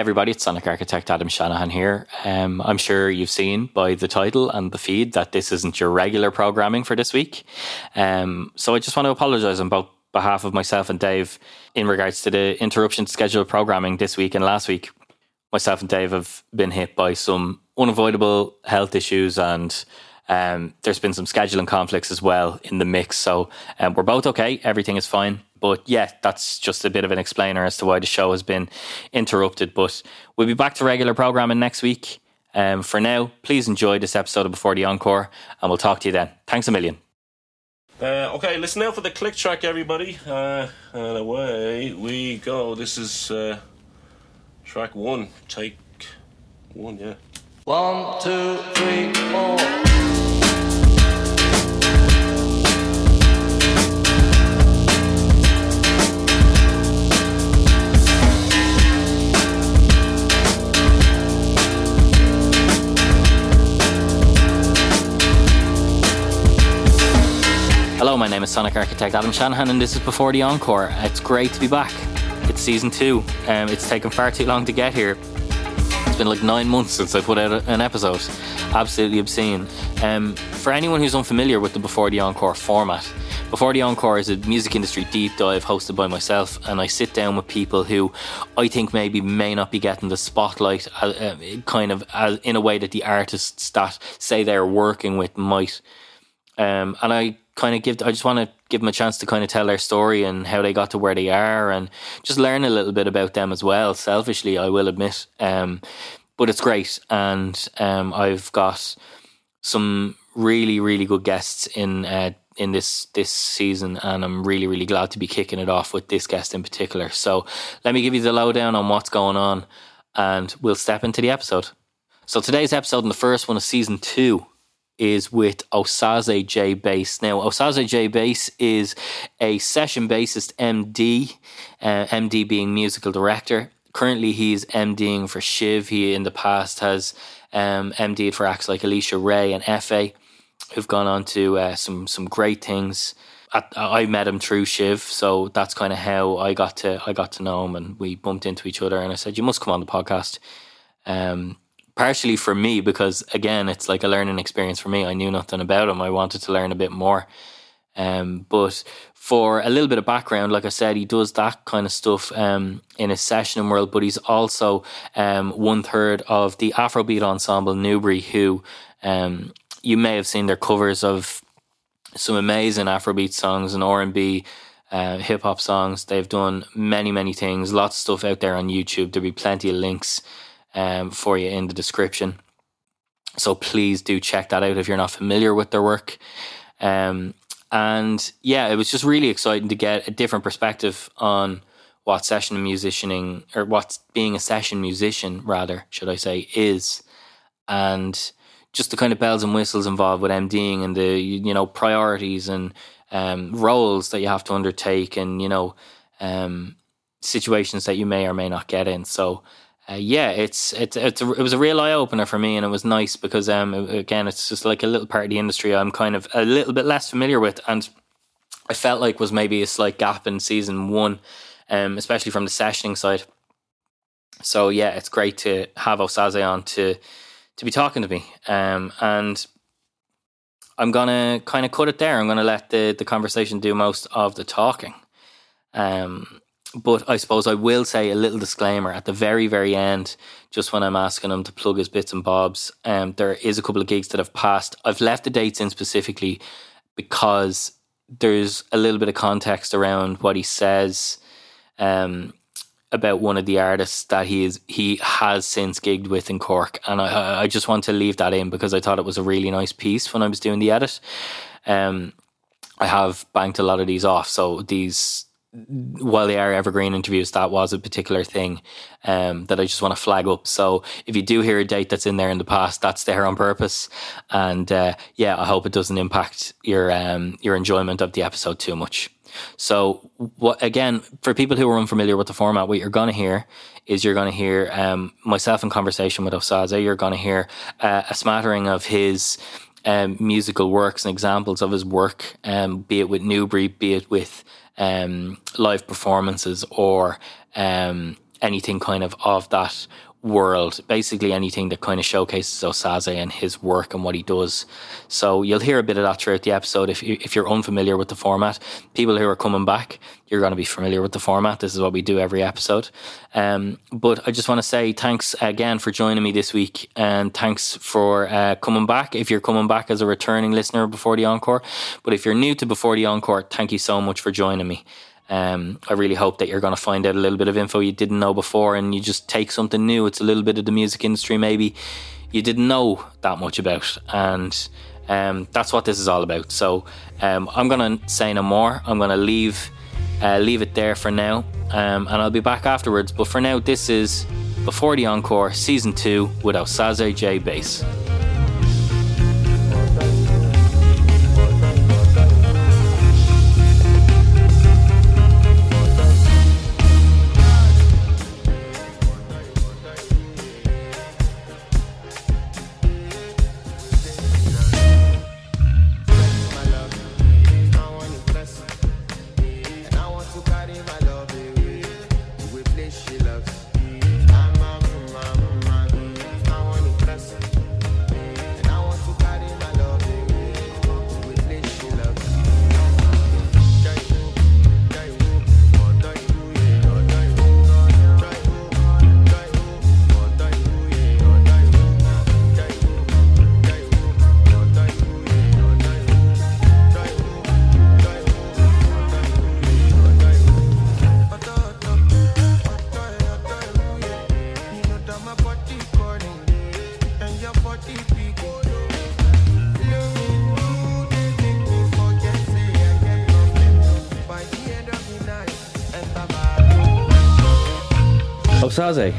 everybody, it's Sonic Architect Adam Shanahan here. Um, I'm sure you've seen by the title and the feed that this isn't your regular programming for this week. Um, so I just want to apologise on both behalf of myself and Dave in regards to the interruption to scheduled programming this week and last week. Myself and Dave have been hit by some unavoidable health issues and um, there's been some scheduling conflicts as well in the mix. So um, we're both okay. Everything is fine. But yeah, that's just a bit of an explainer as to why the show has been interrupted. But we'll be back to regular programming next week. Um, for now, please enjoy this episode of Before the Encore, and we'll talk to you then. Thanks a million. Uh, okay, listen now for the click track, everybody. Uh, and away we go. This is uh, track one. Take one, yeah. One, two, three, four. Hello, my name is Sonic Architect Adam Shanahan, and this is Before the Encore. It's great to be back. It's season two. Um, it's taken far too long to get here. It's been like nine months since I put out an episode. Absolutely obscene. Um, for anyone who's unfamiliar with the Before the Encore format, Before the Encore is a music industry deep dive hosted by myself, and I sit down with people who I think maybe may not be getting the spotlight, uh, uh, kind of uh, in a way that the artists that say they're working with might. Um, and I kind of give, I just want to give them a chance to kind of tell their story and how they got to where they are and just learn a little bit about them as well. Selfishly, I will admit. Um, but it's great. And um, I've got some really, really good guests in uh, in this this season, and I'm really, really glad to be kicking it off with this guest in particular. So let me give you the lowdown on what's going on, and we'll step into the episode. So today's episode and the first one of season two is with Osazee J Bass. Now, Osazee J Bass is a session bassist MD, uh, MD being musical director. Currently, he's MDing for Shiv. He in the past has um, MD'd for acts like Alicia Raye and Efé, who've gone on to uh, some some great things. I met him through Shiv, so that's kind of how I got to I got to know him, and we bumped into each other. And I said, "You must come on the podcast." Um, partially for me because again it's like a learning experience for me i knew nothing about him i wanted to learn a bit more um, but for a little bit of background like i said he does that kind of stuff um, in his session world but he's also um, one third of the afrobeat ensemble NeuBrí who um, you may have seen their covers of some amazing afrobeat songs and r&b uh, hip hop songs. They've done many, many things. Lots of stuff out there on YouTube. There'll be plenty of links um, for you in the description. So please do check that out if you're not familiar with their work. Um, and yeah, it was just really exciting to get a different perspective on what session musicianing or what being a session musician, rather, should I say, is. And just the kind of bells and whistles involved with MDing and the, you know, priorities and um, roles that you have to undertake and, you know, um, situations that you may or may not get in. So, uh, yeah, it's it's it's a, it was a real eye opener for me, and it was nice because um again it's just like a little part of the industry I'm kind of a little bit less familiar with, and I felt like was maybe a slight gap in season one, um especially from the sessioning side. So yeah, it's great to have Osazee on to to be talking to me, um and I'm gonna kind of cut it there. I'm gonna let the the conversation do most of the talking. Um, but I suppose I will say a little disclaimer at the very, very end, just when I'm asking him to plug his bits and bobs. Um, there is a couple of gigs that have passed. I've left the dates in specifically because there's a little bit of context around what he says um, about one of the artists that he is he has since gigged with in Cork, and I I just want to leave that in because I thought it was a really nice piece when I was doing the edit. Um, I have banked a lot of these off, so these while they are evergreen interviews, that was a particular thing um, that I just want to flag up. So if you do hear a date that's in there in the past, that's there on purpose. And uh, yeah, I hope it doesn't impact your um, your enjoyment of the episode too much. So what again for people who are unfamiliar with the format, what you're going to hear is you're going to hear um, myself in conversation with Osazee. You're going to hear uh, a smattering of his. Um, musical works and examples of his work, um, be it with NeuBrí, be it with um, live performances or um, anything kind of of that world. Basically, anything that kind of showcases Osazee and his work and what he does. So you'll hear a bit of that throughout the episode. If you, if you're unfamiliar with the format, people who are coming back, you're going to be familiar with the format. This is what we do every episode. Um, but I just want to say thanks again for joining me this week, and thanks for uh, coming back. If you're coming back as a returning listener before the encore, but if you're new to before the encore, thank you so much for joining me. Um, I really hope that you're going to find out a little bit of info you didn't know before and you just take something new. It's a little bit of the music industry maybe you didn't know that much about. And um, that's what this is all about. So um, I'm going to say no more. I'm going to leave, uh, leave it there for now. Um, and I'll be back afterwards. But for now, this is Before the Encore, Season 2 with Osazee J Bass. Osazee.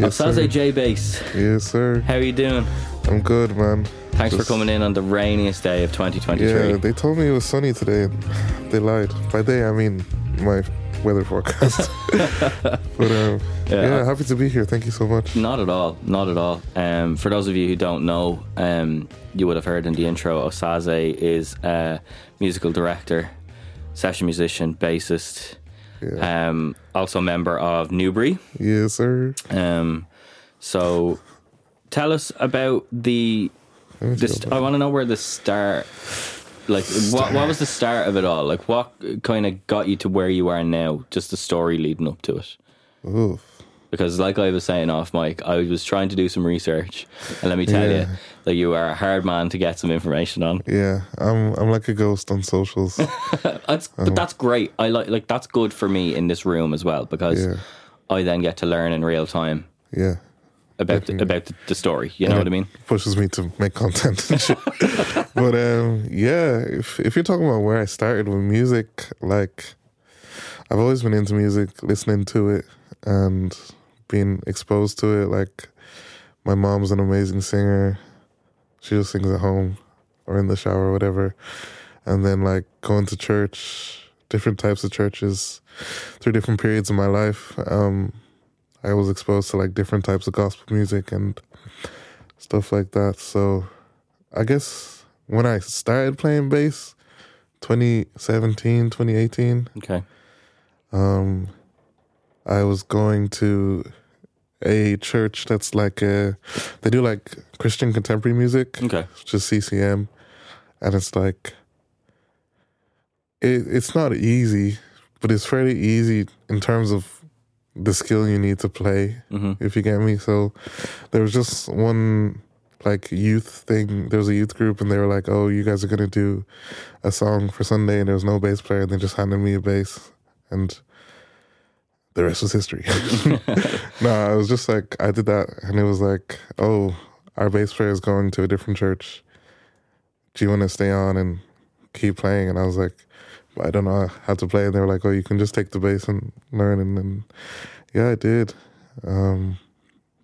Yes, Osazee. J Bass. Yes, sir. How are you doing? I'm good, man. Thanks Just- for coming in on the rainiest day of 2023. Yeah, they told me it was sunny today, and they lied. By day, I mean my weather forecast. but um, Yeah. yeah. happy to be here. Thank you so much. Not at all. Not at all. Um, for those of you who don't know, um, you would have heard in the intro, Osazee is a musical director, session musician, bassist, Yeah. um, also member of NeuBrí. yes, sir. Um, so tell us about the. St- I want to know where the start. Like, what, what was the start of it all? Like, what kind of got you to where you are now? Just the story leading up to it. Oof. because like I was saying off mic, I was trying to do some research, and let me tell you Yeah. That you are a hard man to get some information on. Yeah, I'm I'm like a ghost on socials. That's but that's great. I like like that's good for me in this room as well because Yeah. I then get to learn in real time yeah. about the, about the, the story. You know what I mean? Pushes me to make content but um, yeah, if if you're talking about where I started with music, like I've always been into music, listening to it, and being exposed to it. Like my mom's an amazing singer; she just sings at home or in the shower or whatever. And then like going to church, different types of churches, through different periods of my life. Um, I was exposed to like different types of gospel music and stuff like that. So I guess when I started playing bass, 2017, 2018, Okay. um, I was going to a church that's like a, they do like Christian contemporary music, Okay. just CCM, and it's like, it, it's not easy, but it's fairly easy in terms of the skill you need to play hmm if you get me. So there was just one like youth thing. There was a youth group, and they were like, "Oh, you guys are gonna do a song for Sunday," and there was no bass player, and they just handed me a bass, and the rest was history. no, I was just like, I did that, and it was like, "Oh, our bass player is going to a different church. Do you want to stay on and keep playing?" And I was like. I don't know how to play, and they were like, "Oh, you can just take the bass and learn." And then, yeah, I did. Um,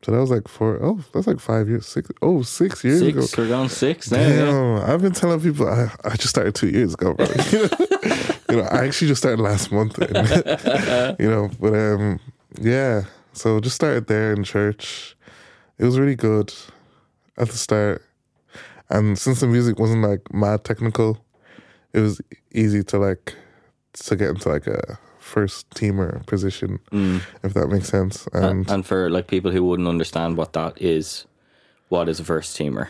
so that was like four oh that's like five years, six oh six years ago. Six. We're going six now. yeah. Damn, I've been telling people I, I just started two years ago, bro. you know, I actually just started last month. you know, but um, yeah. So just started there in church. It was really good at the start, and since the music wasn't like mad technical, it was easy to like to get into like a first teamer position, Mm. if that makes sense. And And, and for like people who wouldn't understand what that is, what is a first teamer?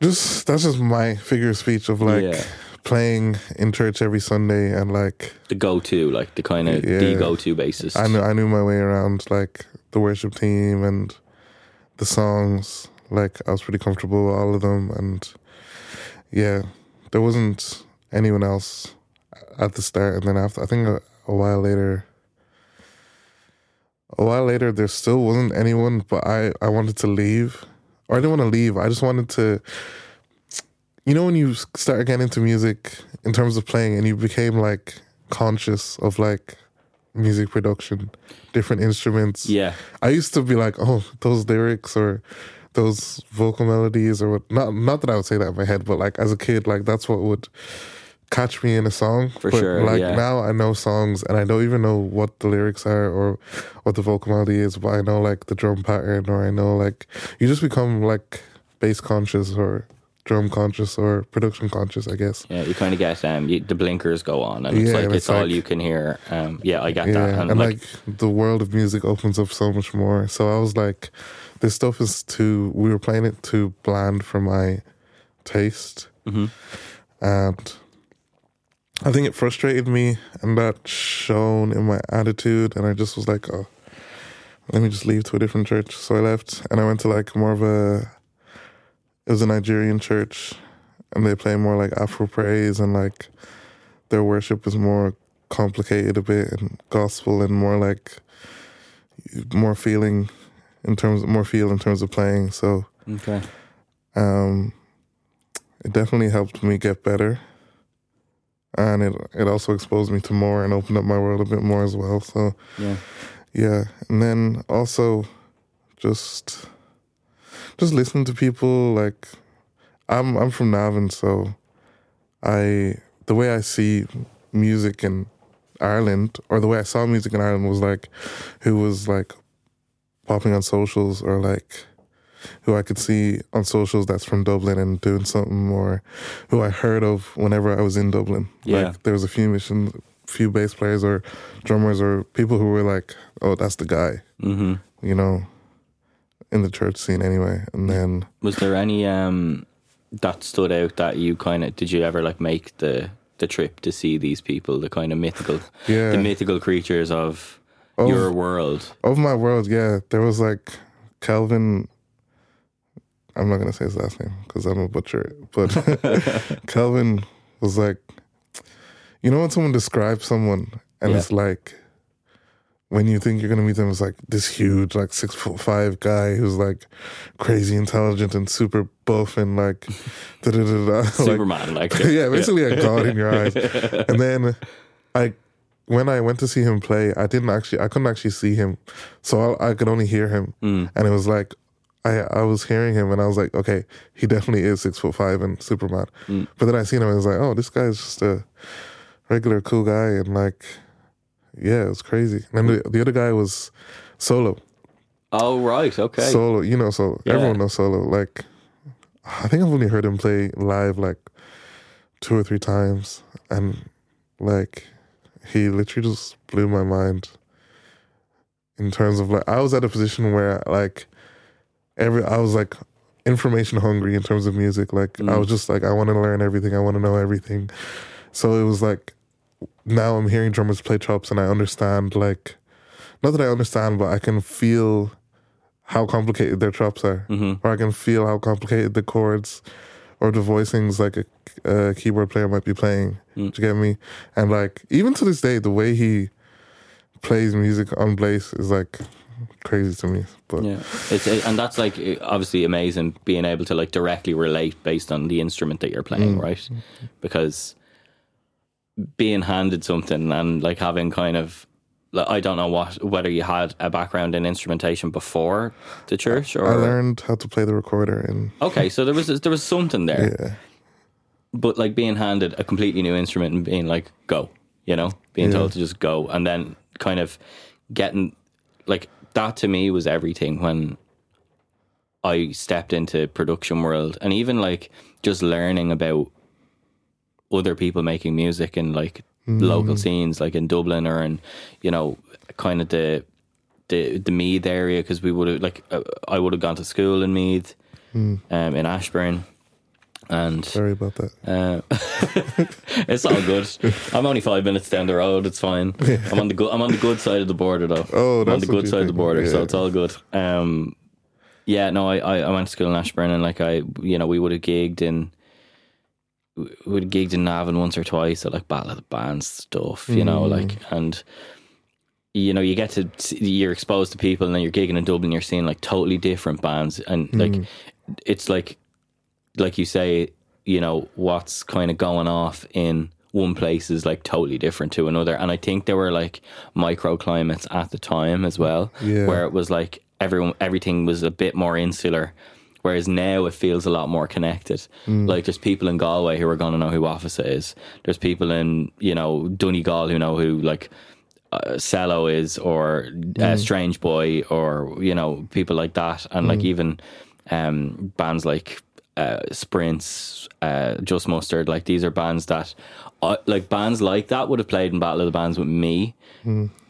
just that's just my figure of speech of like Yeah. Playing in church every Sunday and like The go-to, like the kind of Yeah. the go-to bassist. I knew I knew my way around like the worship team and the songs. Like I was pretty comfortable with all of them, and yeah, there wasn't anyone else at the start. And then after, I think a, a while later, a while later, there still wasn't anyone. But I I wanted to leave, or I didn't want to leave. I just wanted to. You know when you start getting into music in terms of playing, and you became like conscious of like music production, different instruments. yeah, I used to be like, oh, those lyrics or those vocal melodies or what. Not not that I would say that in my head, but like as a kid, like that's what would catch me in a song. For but sure, Like yeah. now, I know songs and I don't even know what the lyrics are or what the vocal melody is, but I know like the drum pattern or I know like you just become like bass conscious or drum conscious or production conscious, I guess. yeah. You kind of get um, you, the blinkers go on, and it's Yeah, like it's, it's all you can hear. Um, yeah, I get Yeah, that, and, and, like, like, the world of music opens up so much more. So I was like, this stuff is too. We were playing it too bland for my taste, Mhm. and I think it frustrated me, and that shone in my attitude. And I just was like, oh, let me just leave to a different church. So I left, and I went to like more of a. It was a Nigerian church, and they play more like Afro praise, and like their worship is more complicated a bit and gospel and more like more feeling in terms of more feel in terms of playing so okay, um it definitely helped me get better. And it it also exposed me to more and opened up my world a bit more as well so yeah, yeah. And then also just just listening to people like i'm i'm from navan so i the way i see music in ireland or the way i saw music in ireland was like who was like popping on socials or like who I could see on socials that's from Dublin and doing something or who I heard of whenever I was in Dublin. Yeah. Like there was a few mission few bass players or drummers or people who were like, Oh, that's the guy, hmm you know, in the church scene anyway. And then Was there any um that stood out that you kind of did you ever like make the the trip to see these people, the kind of mythical, Yeah. the mythical creatures of Of- your world? of my world, yeah, there was like Calvin I'm not gonna say his last name because I'm a butcher, but Calvin was like, you know, when someone describes someone and Yeah. it's like, when you think you're gonna meet them, it's like this huge, like six foot five guy who's like crazy intelligent and super buff and like, da da da da. Superman, like yeah, basically a god in your eyes. And then I, when I went to see him play, I didn't actually, I couldn't actually see him, so I, I could only hear him, Mm. and it was like. I, I was hearing him and I was like, okay, he definitely is six foot five and Superman. Mm. But then I seen him and I was like, oh, this guy's just a regular cool guy and like, yeah, it was crazy. And the, the other guy was Solo. Oh right, okay. Solo, you know so Yeah. Everyone knows Solo. Like, I think I've only heard him play live like two or three times, and like, he literally just blew my mind. In terms of like, I was at a position where like, every I was like information hungry in terms of music. Like, I Mm. was just like, I want to learn everything. I want to know everything. So it was like, now I'm hearing drummers play chops, and I understand like, not that I understand, but I can feel how complicated their chops are, hmm or I can feel how complicated the chords or the voicings like a, a keyboard player might be playing. Mm. Do you get me? And like even to this day, the way he plays music on bass is like crazy to me. But Yeah, it's it, and that's like obviously amazing being able to like directly relate based on the instrument that you're playing, Mm. right? Because being handed something and like having kind of like, I don't know what whether you had a background in instrumentation before the church or I learned how to play the recorder, and okay, so there was there was something there, yeah, but like being handed a completely new instrument and being like go, you know, being Yeah. told to just go, and then kind of getting like that to me was everything when I stepped into production world. And even like just learning about other people making music and like local scenes, like in Dublin or in you know kind of the the the Meath area because we would have like uh, I would have gone to school in Meath, um, in Ashbourne, and Sorry about that. uh, it's all good. I'm only five minutes down the road. It's fine. I'm on the good. I'm on the good side of the border, though. Oh, on the good side of the border, so it's all good. Um, yeah, no, I, I, I went to school in Ashbourne, and like I, you know, we would have gigged in, we would have gigged in Navan once or twice at like Battle of the Bands stuff, you know, Mm. like and. You know, you get to you're exposed to people, and then you're gigging in Dublin. You're seeing like totally different bands, and like Mm. it's like like you say, you know, what's kind of going off in one place is like totally different to another. And I think there were like microclimates at the time as well, Yeah. where it was like everyone, everything was a bit more insular. Whereas now it feels a lot more connected. Like there's people in Galway who are going to know who Office is. There's people in, you know, Donegal who know who like uh, Cello is or uh, Strange Boy or, you know, people like that. And like even um, bands like uh, Sprints, uh, Just Mustard, like these are bands that, uh, like bands like that would have played in Battle of the Bands with me,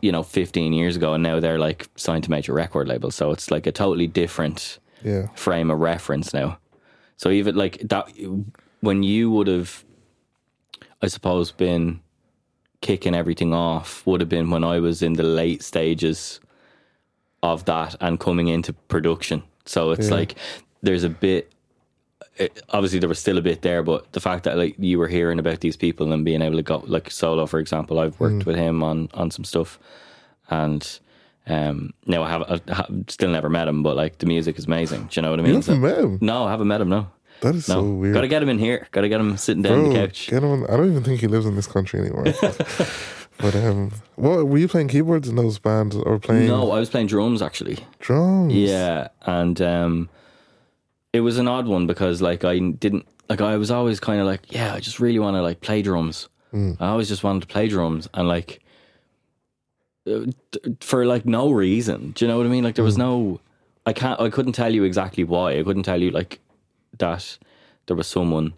you know, 15 years ago, and now they're like signed to major record labels. So it's like a totally different Yeah. frame of reference now. So even like that, when you would have, I suppose, been kicking everything off, would have been when I was in the late stages of that and coming into production. So it's Yeah. like there's a bit. It, obviously, there was still a bit there, but the fact that like you were hearing about these people and being able to go like solo, for example, I've worked mm. with him on on some stuff, and um, no, I have I have still never met him, but like the music is amazing. Do you know what I mean? You haven't met him? No, I haven't met him. No, That is no. so weird. Got to get him in here. Got to get him sitting down on the couch. get him on- I don't even think he lives in this country anymore. but um, what were you playing keyboards in those bands or playing No, I was playing drums actually. drums? Yeah, and um, it was an odd one because like I didn't like I was always kind of like yeah I just really want to like play drums. I always just wanted to play drums and like Uh, for like no reason. Do you know what I mean? Like there was hmm. no I can't I couldn't tell you exactly why. I couldn't tell you like that there was someone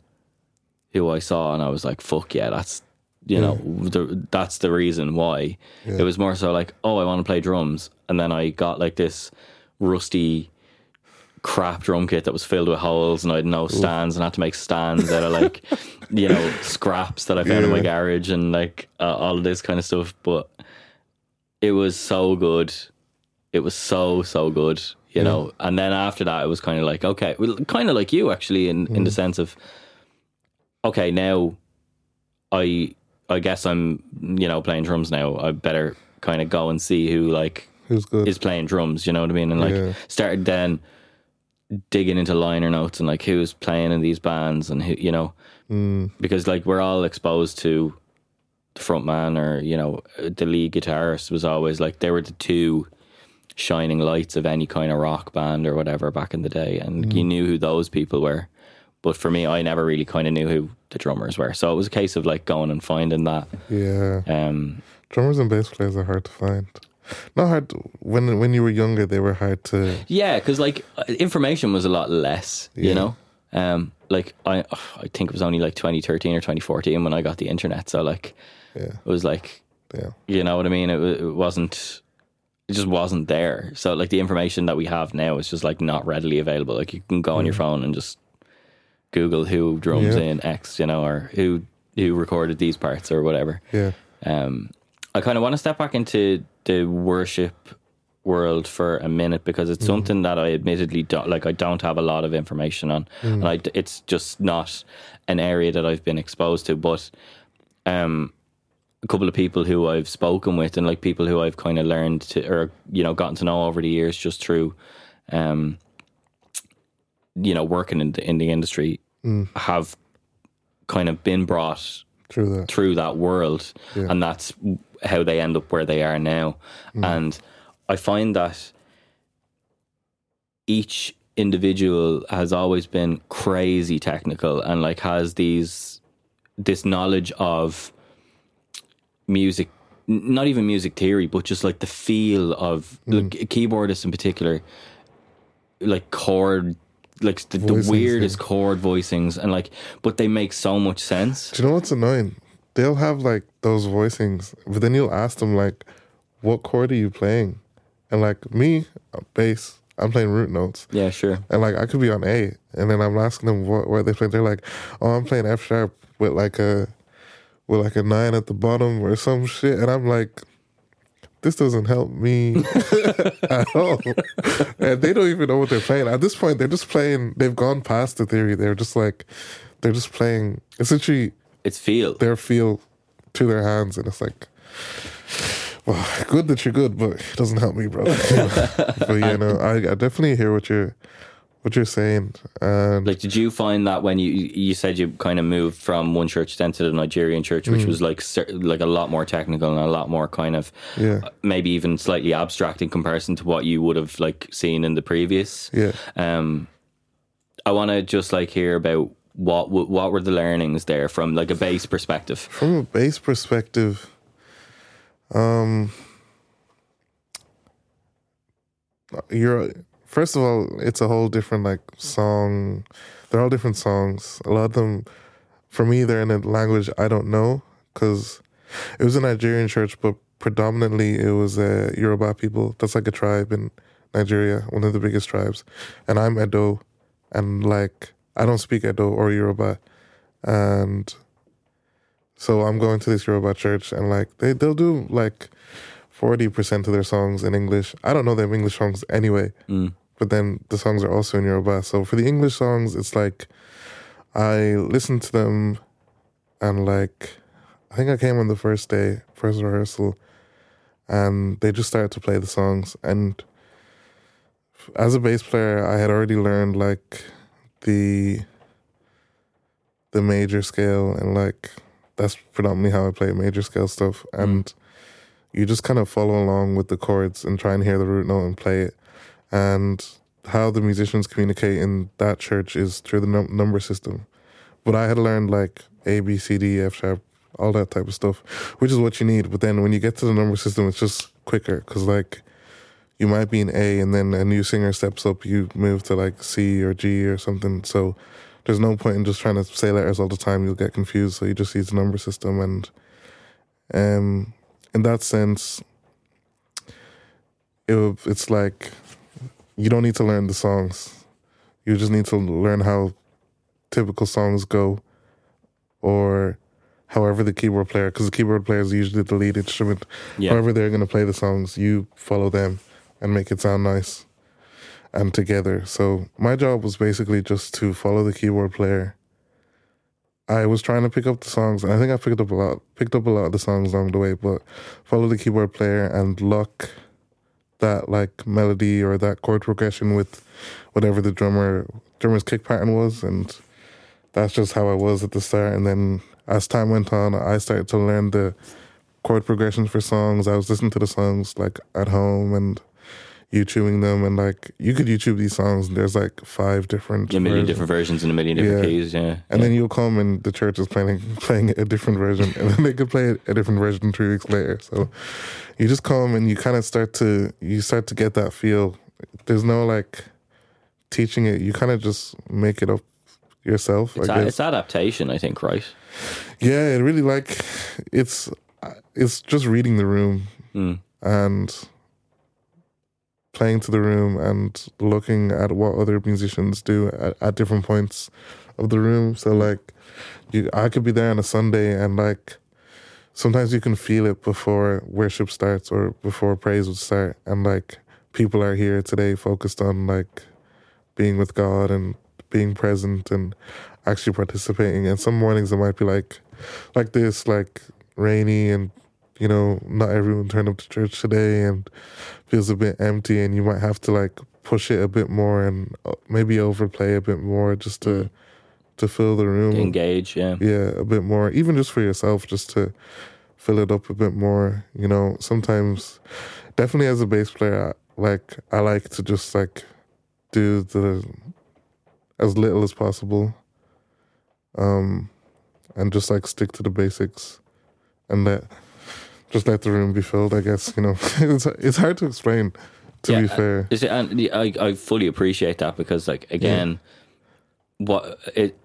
who I saw and I was like fuck yeah that's you know hmm. the, that's the reason why. It was more so like oh I want to play drums and then I got like this rusty crap drum kit that was filled with holes and I had no stands and I had to make stands out of like you know scraps that I found in my garage and like uh, all of this kind of stuff but it was so good it was so so good you know and then after that it was kind of like okay well, kind of like you actually in in the sense of okay now I I guess I'm you know playing drums now I better kind of go and see who like Who's good? is playing drums. You know what I mean? And like Yeah. started then digging into liner notes and like who's playing in these bands and who you know Mm. because like we're all exposed to the front man or you know the lead guitarist was always like they were the two shining lights of any kind of rock band or whatever back in the day and Mm. you knew who those people were but for me I never really kind of knew who the drummers were so it was a case of like going and finding that yeah. um Drummers and bass players are hard to find. Not hard to, when when you were younger. They were hard to. Yeah, because like information was a lot less, you know. Um, like I, I think it was only like 2013 or 2014 when I got the internet. So like, Yeah, it was like, yeah, you know what I mean. It, it wasn't, it just wasn't there. So like the information that we have now is just like not readily available. Like you can go on your phone and just Google who drums Yeah. in X, you know, or who who recorded these parts or whatever. yeah. Um, I kind of want to step back into the worship world for a minute because it's something that I admittedly don't like. I don't have a lot of information on, and I, it's just not an area that I've been exposed to. But um, a couple of people who I've spoken with, and like people who I've kind of learned to, or you know, gotten to know over the years, just through, um, you know, working in the in the industry, have kind of been brought True that. through that world Yeah. and that's how they end up where they are now and i find that each individual has always been crazy technical and like has these this knowledge of music not even music theory but just like the feel of like keyboardists in particular like chord like the, the weirdest yeah. chord voicings and like but they make so much sense Do you know what's annoying? they'll have like those voicings, but then you'll ask them like, "What chord are you playing?" And like me, uh, bass, I'm playing root notes, Yeah, sure. and like I could be on A, and then I'm asking them what what they play. They're like, "Oh, I'm playing F sharp with like a with like a nine at the bottom or some shit," and I'm like. This doesn't help me at all. And they don't even know what they're playing. At this point, they're just playing, they've gone past the theory. They're just like, they're just playing essentially It's feel. their feel to their hands, and it's like, well, good that you're good, but it doesn't help me, bro. but you know, I, I definitely hear what you're what you're saying, and Like, did you find that when you you said you kind of moved from one church then to the Nigerian church, Mm. which was like like a lot more technical and a lot more kind of Yeah. maybe even slightly abstract in comparison to what you would have like seen in the previous. yeah, Um, I want to just like hear about what what were the learnings there from like a bass perspective. from a bass perspective, um, you're first of all, it's a whole different like song. They're all different songs. A lot of them, for me, they're in a language I don't know because it was a Nigerian church, but predominantly it was uh, Yoruba people. That's like a tribe in Nigeria, one of the biggest tribes. And I'm Edo, and like I don't speak Edo or Yoruba, and so I'm going to this Yoruba church, and like they they'll do like forty percent of their songs in English. I don't know them English songs anyway, but then the songs are also in Yoruba. So for the English songs, it's like I listen to them, and like I think I came on the first day, first rehearsal, and they just started to play the songs. And as a bass player, I had already learned like the the major scale and like that's predominantly how I play major scale stuff. Mm. And you just kind of follow along with the chords and try and hear the root note and play it. And how the musicians communicate in that church is through the num- number system. But I had learned like A, B, C, D, F sharp, all that type of stuff, which is what you need. But then when you get to the number system, it's just quicker because like you might be in A and then a new singer steps up, you move to like C or G or something. So there's no point in just trying to say letters all the time. You'll get confused. So you just use the number system. And um, in that sense, it, it's like you don't need to learn the songs. You just need to learn how typical songs go or however the keyboard player, because the keyboard player is usually the lead instrument. Yeah. However they're going to play the songs, you follow them and make it sound nice and together. So my job was basically just to follow the keyboard player. I was trying to pick up the songs, and I think I picked up a lot, picked up a lot of the songs along the way. But follow the keyboard player and lock that like melody or that chord progression with whatever the drummer drummer's kick pattern was, and that's just how I was at the start. And then as time went on, I started to learn the chord progressions for songs. I was listening to the songs like at home and YouTubing them, and like you could YouTube these songs. And there's like five different, A million versions. different versions and a million different Yeah. keys. Yeah. And then you'll come and the church is playing playing a different version, and then they could play a different version three weeks later. So you just come and you kind of start to you start to get that feel. There's no like teaching it. You kind of just make it up yourself. It's, I a, it's adaptation, I think, right? Yeah, it really like it's it's just reading the room Mm. and playing to the room and looking at what other musicians do at, at different points of the room. So like you I could be there on a Sunday and like sometimes you can feel it before worship starts or before praise would start and like people are here today focused on like being with God and being present and actually participating. And some mornings it might be like like this, like rainy and you know, not everyone turned up to church today and feels a bit empty and you might have to like push it a bit more and uh, maybe overplay a bit more just to to fill the room. Engage, yeah. yeah a bit more even just for yourself just to fill it up a bit more you know? Sometimes definitely as a bass player I, like i like to just like do the as little as possible um and just like stick to the basics and let just let the room be filled i guess you know. It's it's hard to explain to yeah, be fair. Is it, and I, I fully appreciate that because, like, again, what it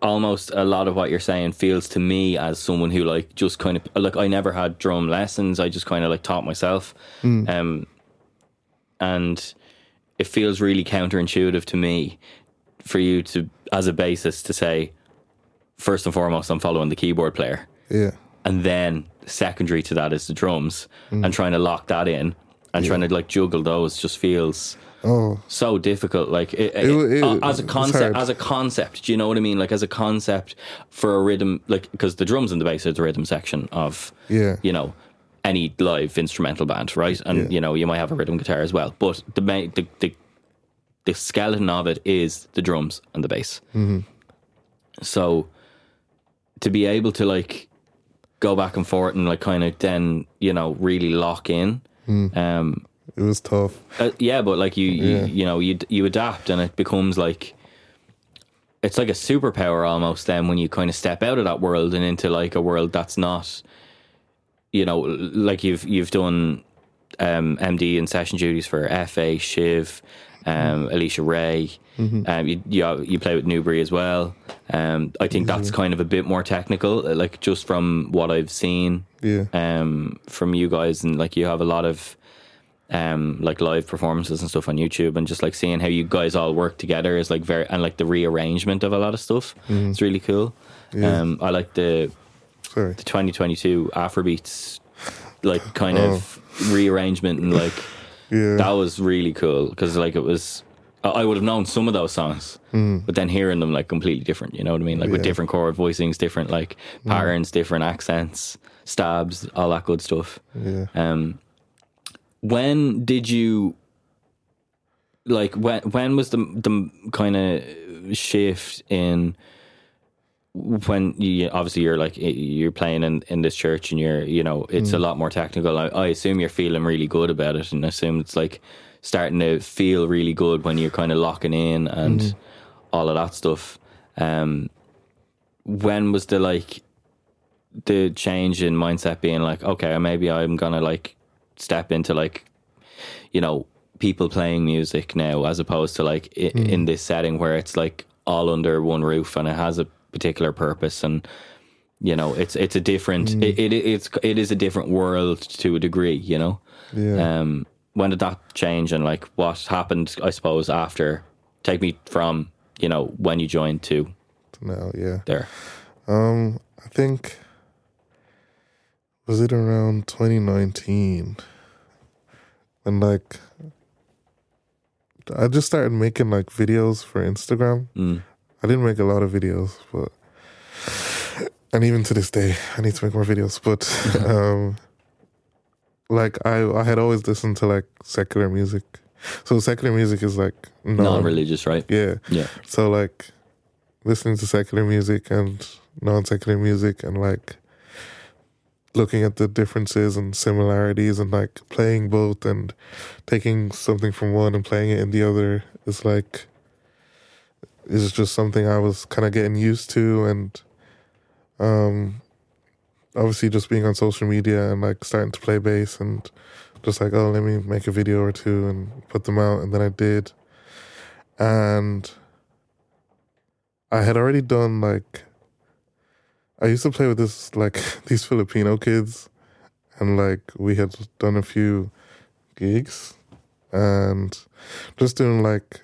almost a lot of what you're saying feels to me as someone who like just kind of like I never had drum lessons. I just kind of like taught myself, um, and it feels really counterintuitive to me for you to, as a bassist, to say first and foremost I'm following the keyboard player, Yeah. and then secondary to that is the drums, and trying to lock that in and trying to like juggle those just feels Oh, so difficult. Like it, It it- uh, as a concept, as a concept. Do you know what I mean? Like as a concept for a rhythm, like because the drums and the bass are the rhythm section of Yeah. you know any live instrumental band, right? And Yeah. you know you might have a rhythm guitar as well, but the main the the, the skeleton of it is the drums and the bass. Mm-hmm. So to be able to like go back and forth and like kind of then you know really lock in. Mm. Um, it was tough. uh, yeah, but like you, Yeah. you, you know, you you adapt, and it becomes like it's like a superpower almost. Then when you kind of step out of that world and into like a world that's not, you know, like you've you've done um, MD and session duties for Efé, Shiv, um, Alicia Raye. Um, you, you you play with NeuBrí as well. Um, I think that's kind of a bit more technical, uh, like just from what I've seen Yeah. um, from you guys, and like you have a lot of um, like live performances and stuff on YouTube, and just like seeing how you guys all work together is like very and like the rearrangement of a lot of stuff. It's really cool. Yeah. Um, I like the Sorry. the 2022 Afrobeats like kind of rearrangement and like Yeah. that was really cool because like it was I I would have known some of those songs, but then hearing them like completely different. You know what I mean? Like with different chord voicings, different like patterns, different accents, stabs, all that good stuff. yeah. Um, when did you like when when was the the kind of shift in when you obviously you're like you're playing in, in this church and you're you know it's a mm. lot more technical. I, I assume you're feeling really good about it and I assume it's like starting to feel really good when you're kind of locking in and mm-hmm. all of that stuff. Um when was the like the change in mindset being like okay maybe I'm gonna like step into like you know people playing music now as opposed to like i- in mm. this setting where it's like all under one roof and it has a particular purpose and you know it's it's a different it, it it's it is a different world to a degree you know Yeah. um when did that change and like what happened i suppose after take me from you know when you joined to now, yeah. there Um, I think was it around 2019 and like I just started making like videos for Instagram. Mm. I didn't make a lot of videos, but and even to this day, I need to make more videos. But um, like I, I had always listened to like secular music. So secular music is like non, non-religious right yeah. yeah So like listening to secular music and non secular music and like looking at the differences and similarities and like playing both and taking something from one and playing it in the other is like is just something I was kind of getting used to and um obviously just being on social media and like starting to play bass and just like oh let me make a video or two and put them out and then I did. And I had already done like I used to play with this like these Filipino kids and like we had done a few gigs and just doing like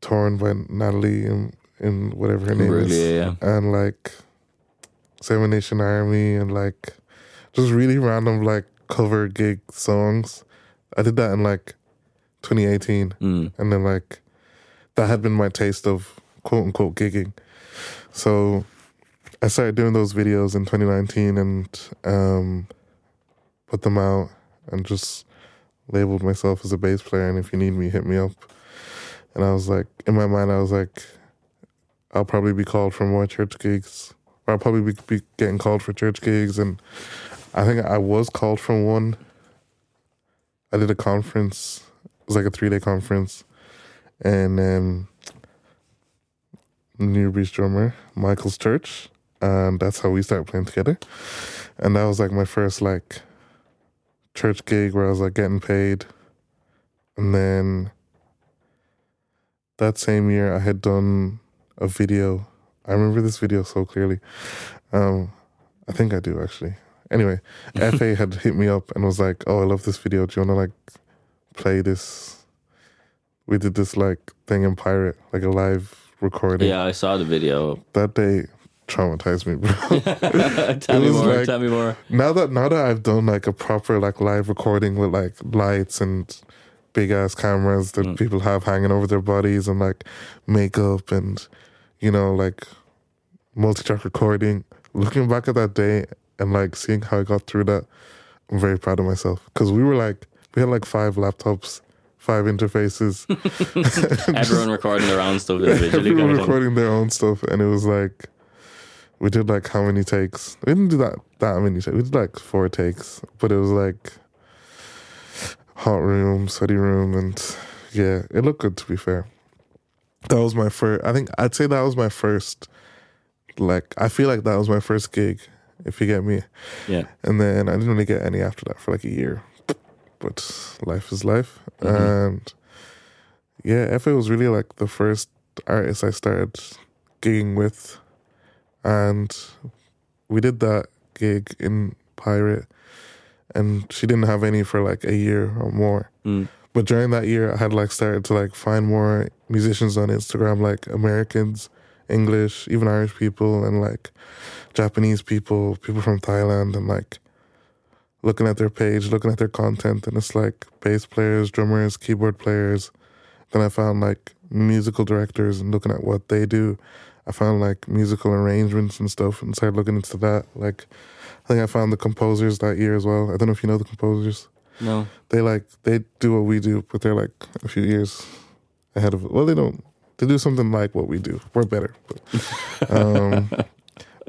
torn by Natalie and in whatever her name is really yeah and like Seven Nation Army and like just really random like cover gig songs. I did that in like 2018 mm. and then like that had been my taste of quote unquote gigging. So I started doing those videos in 2019 and um, put them out and just labeled myself as a bass player. And if you need me, hit me up. And I was like, in my mind, I was like, I'll probably be called for more church gigs. Or I'll probably be, be getting called for church gigs. And I think I was called from one. I did a conference. It was like a three day conference. And um, NeuBrí's drummer, Michael's church. And that's how we started playing together. And that was like my first like church gig where I was like getting paid. And then that same year I had done a video I remember this video so clearly. Um, I think I do actually. Anyway, Efé had hit me up and was like, "Oh, I love this video. Do you want to like play this?" We did this like thing in Pirate, like a live recording. Yeah, I saw the video. That day traumatized me, bro. tell me more. like- tell me more. now that now that I've done like a proper like live recording with like lights and big ass cameras that mm. people have hanging over their bodies and like makeup and you know like multi track recording. Looking back at that day and like seeing how I got through that, I'm very proud of myself because we were like we had like five laptops, five interfaces, Everyone recording their own stuff individually. everyone kind of thing. recording their own stuff, and it was like we did like how many takes? We didn't do that that many takes. We did like four takes, but it was like hot room, sweaty room, and yeah, it looked good. To be fair, that was my first. I think I'd say that was my first. Like I feel like that was my first gig, if you get me. Yeah. And then I didn't really get any after that for like a year. But life is life. Mm-hmm. And yeah, Efé was really like the first artist I started gigging with. And we did that gig in Pirate. And she didn't have any for like a year or more. Mm. But during that year, I had like started to like find more musicians on Instagram, like Americans, English, even Irish people, and like Japanese people, people from Thailand, and like looking at their page, looking at their content, and it's like bass players, drummers, keyboard players. Then I found like musical directors and looking at what they do. I found like musical arrangements and stuff and started looking into that. Like, I think I found the Compozers that year as well. I don't know if you know the Compozers No. they like they do what we do, but they're like a few years ahead of. Well, they don't. They do something like what we do. We're better. But, um,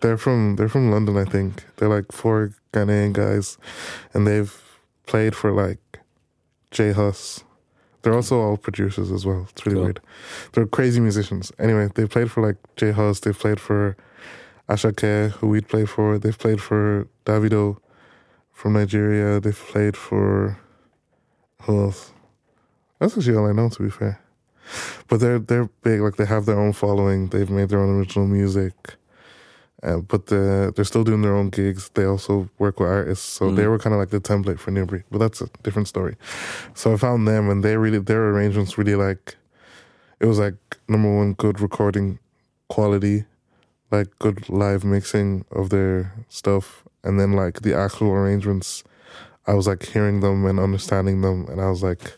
they're from they're from London, I think. They're like four Ghanaian guys, and they've played for like J Hus. They're also all producers as well. It's really Cool. weird. They're crazy musicians. Anyway, they played for like J Hus. They've played for Asake, who we'd play for. They've played for Davido from Nigeria. They've played for who else? That's actually all I know, to be fair. But they're they're big. Like they have their own following. They've made their own original music. Uh, but the, they're still doing their own gigs. They also work with artists, so they were kind of like the template for NeuBrí. But that's a different story. So I found them, and they really their arrangements really like. It was like number one, good recording quality, like good live mixing of their stuff, and then like the actual arrangements. I was like hearing them and understanding them, and I was like,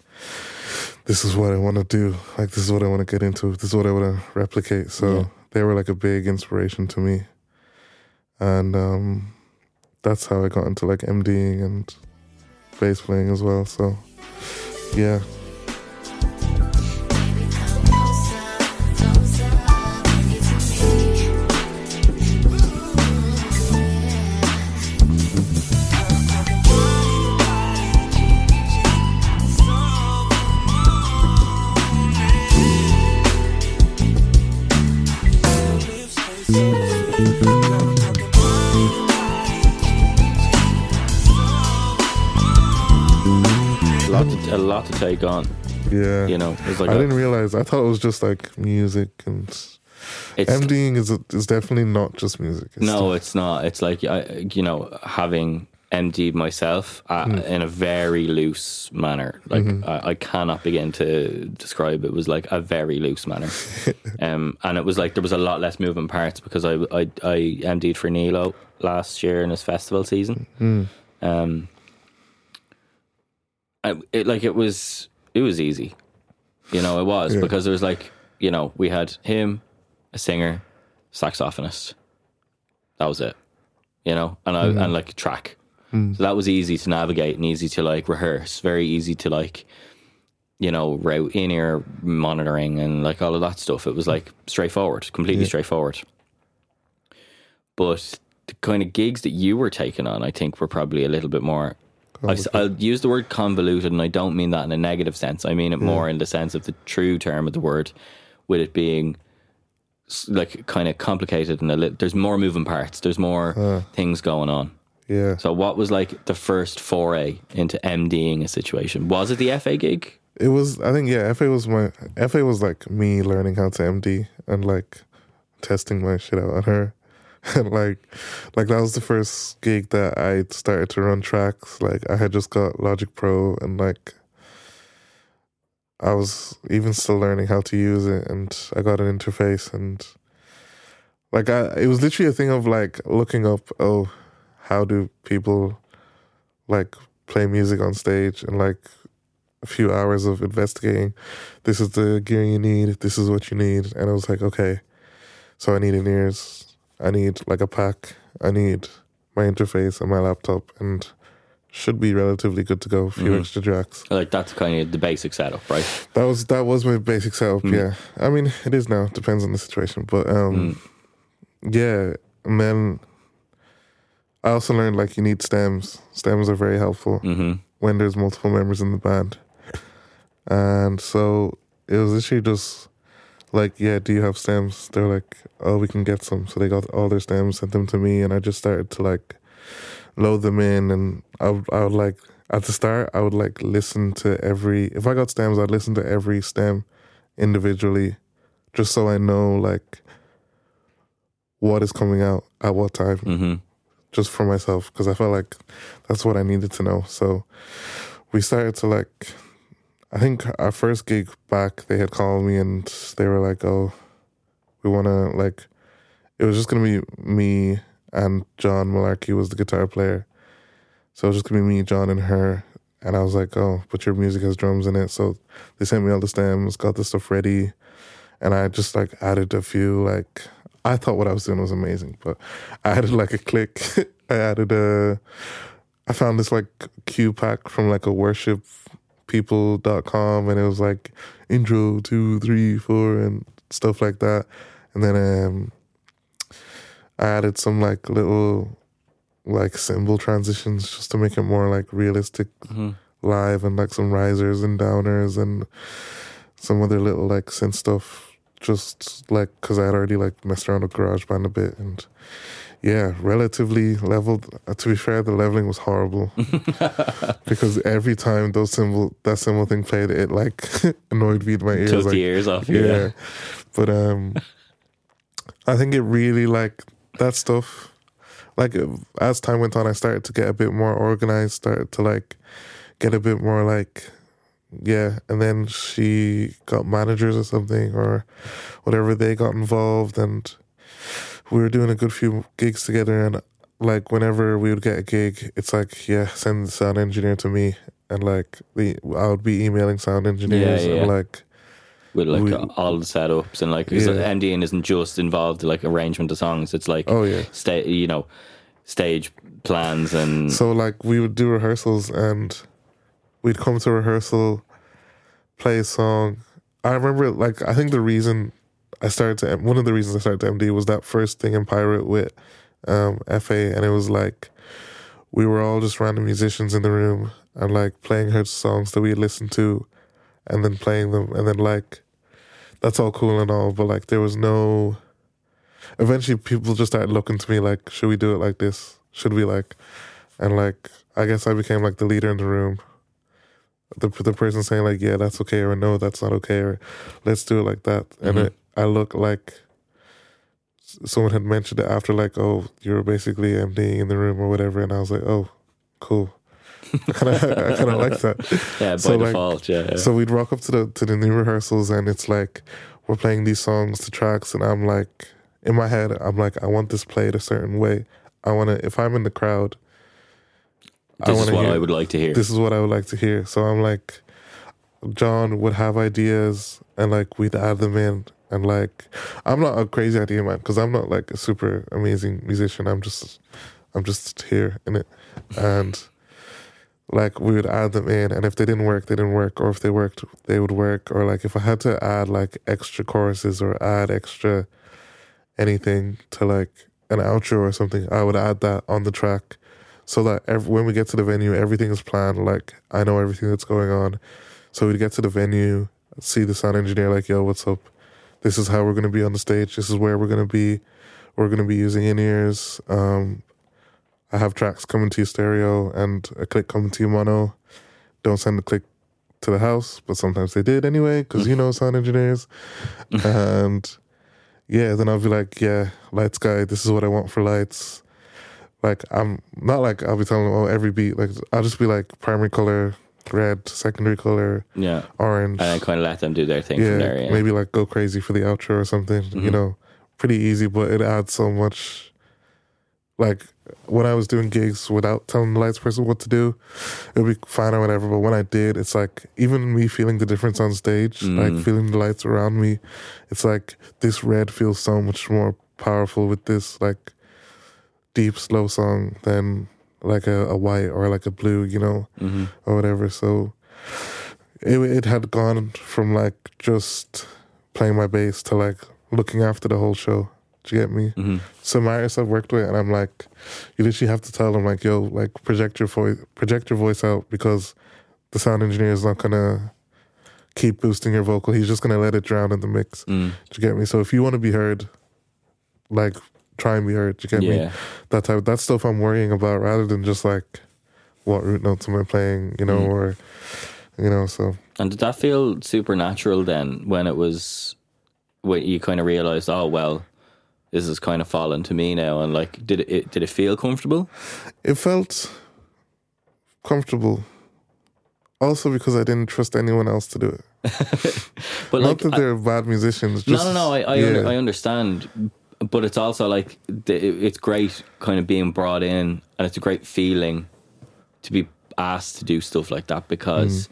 "This is what I want to do. Like this is what I want to get into. This is what I want to replicate." So Yeah. they were like a big inspiration to me, and um, that's how I got into like MDing and bass playing as well. So yeah, A lot, to, a lot to take on. yeah. You know, it's like I a- didn't realize. I thought it was just like music and it's MDing is is definitely not just music. It's no, it's not. It's like I, you know, having MD'd myself uh, Hmm. in a very loose manner. Like Mm-hmm. I, I cannot begin to describe. It was like a very loose manner, um, and it was like there was a lot less moving parts because I I, I MD'd for Nilo last year in his festival season. Hmm. Um, I, it like it was it was easy, you know. It was Yeah. because there was like you know we had him, a singer, saxophonist. That was it, you know, and I mm-hmm. and like track. Mm. So that was easy to navigate and easy to like rehearse. Very easy to like, you know, route in ear monitoring and like all of that stuff. It was like straightforward, completely straightforward. But the kind of gigs that you were taking on, I think, were probably a little bit more. I, will use the word convoluted, and I don't mean that in a negative sense. I mean it more in the sense of the true term of the word, with it being like kind of complicated and a little. There's more moving parts. There's more things going on. yeah. So, what was like the first foray into MDing a situation? Was it the Efé gig? It was. I think yeah. Efé was my Efé was like me learning how to MD and like testing my shit out on her. Like, like that was the first gig that I started to run tracks. Like I had just got Logic Pro, and like I was even still learning how to use it, and I got an interface, and like I, it was literally a thing of like looking up, oh, how do people like play music on stage, and like a few hours of investigating. This is the gear you need. This is what you need, and I was like, okay, so I need in ears. I need like a pack. I need my interface and my laptop, and should be relatively good to go. A few extra jacks. Like that's kind of the basic setup, right? That was that was my basic setup. Yeah, I mean it is now. Depends on the situation, but um, yeah. And then I also learned like you need stems. Stems are very helpful hmm when there's multiple members in the band, and so it was literally just like, yeah, do you have stems? They're like, oh, we can get some. So they got all their stems, sent them to me, and I just started to like load them in, and I would, I would like at the start I would like listen to every. If I got stems, I'd listen to every stem individually, just so I know like what is coming out at what time hmm just for myself because I felt like that's what I needed to know. So we started to like, I think our first gig back, they had called me and they were like, "Oh, we want to like." It was just gonna be me and John Malarkey was the guitar player, so it was just gonna be me, John, and her. And I was like, "Oh, but your music has drums in it." So they sent me all the stems, got the stuff ready, and I just like added a few like I thought what I was doing was amazing, but I added like a click. I added a I found this like cue pack from like a worship people.com and it was like intro two, three, four and stuff like that. And then um I added some like little like cymbal transitions just to make it more like realistic live and like some risers and downers and some other little like synth stuff just like because I had already like messed around with GarageBand a bit and yeah, relatively leveled. Uh, to be fair, the leveling was horrible because every time those cymbal that cymbal thing played, it like annoyed me in my ears. Took like, the ears off. yeah. Yeah. But um, I think it really like that stuff. Like as time went on, I started to get a bit more organized. Started to like get a bit more like yeah. And then she got managers or something or whatever. They got involved, and we were doing a good few gigs together. And like whenever we would get a gig, it's like yeah, send the sound engineer to me. And like the, I would be emailing sound engineers yeah. and like With like We- all the setups and like Yeah. MDing isn't just involved in like arrangement of songs. It's like Oh, yeah. sta- you know, stage plans and So like we would do rehearsals and we'd come to rehearsal, play a song. I remember like I think the reason I started to one of the reasons I started to MD was that first thing in Pirate with um, Efé and it was like we were all just random musicians in the room and like playing her songs that we had listened to and then playing them and then like that's all cool and all but like there was no eventually people just started looking to me like should we do it like this? Should we like and like I guess I became like the leader in the room. The the person saying like yeah that's okay or no that's not okay or let's do it like that and it, I look like someone had mentioned it after like oh you're basically MDing in the room or whatever and I was like oh cool I kind of I like that yeah, by so, like, default, yeah. yeah. so we'd rock up to the to the new rehearsals and it's like we're playing these songs the tracks and I'm like in my head I'm like I want this played a certain way. I want to if I'm in the crowd I this is wanna what hear- I would like to hear. this is what I would like to hear. So I'm like John would have ideas and like we'd add them in and like I'm not a crazy idea man because I'm not like a super amazing musician. I'm just I'm just here in it and like we would add them in and if they didn't work they didn't work. Or if they worked they would work. Or like if i had to add like extra choruses or add extra anything to like an outro or something i would add that on the track. So that ev when we get to the venue everything is planned. Like i know everything that's going on. So we'd get to the venue see the sound engineer like yo what's up this is how we're going to be on the stage this is where we're going to be we're going to be using in-ears um I have tracks coming to your stereo and a click coming to your mono. Don't send the click to the house, but sometimes they did anyway, because you know sound engineers. and yeah, then I'll be like, yeah, lights guy, this is what I want for lights. Like I'm not like I'll be telling them, oh, every beat. Like I'll just be like primary color red, secondary color Yeah. orange. And then kind of let them do their thing yeah, from there. Yeah. Mm-hmm. maybe like go crazy for the outro or something. You know, pretty easy, but it adds so much. Like when I was doing gigs without telling the lights person what to do, it would be fine or whatever. But when I did, it's like even me feeling the difference on stage, Mm. like feeling the lights around me, it's like this red feels so much more powerful with this like deep slow song than like a, a white or like a blue, you know, Mm-hmm. or whatever. So it it had gone from like just playing my bass to like looking after the whole show. Do you get me? Mm-hmm. Some artists I've worked with, and I'm like, you literally have to tell them like, yo, like project your voice, project your voice out because the sound engineer is not gonna keep boosting your vocal. He's just gonna let it drown in the mix. Mm. Do you get me? So if you want to be heard, like try and be heard. You get me? That type. That's stuff I'm worrying about rather than just like what root notes am I playing, you know, Mm. or you know. So And did that feel supernatural then when it was when you kind of realized, oh well, this is kind of fallen to me now, and like, did it did it feel comfortable? it felt comfortable. Also because I didn't trust anyone else to do it. But Not like, that I- they're bad musicians. no, Just, no, no, I I, yeah. I understand, but it's also like the, it's great kind of being brought in, and it's a great feeling to be asked to do stuff like that because Mm.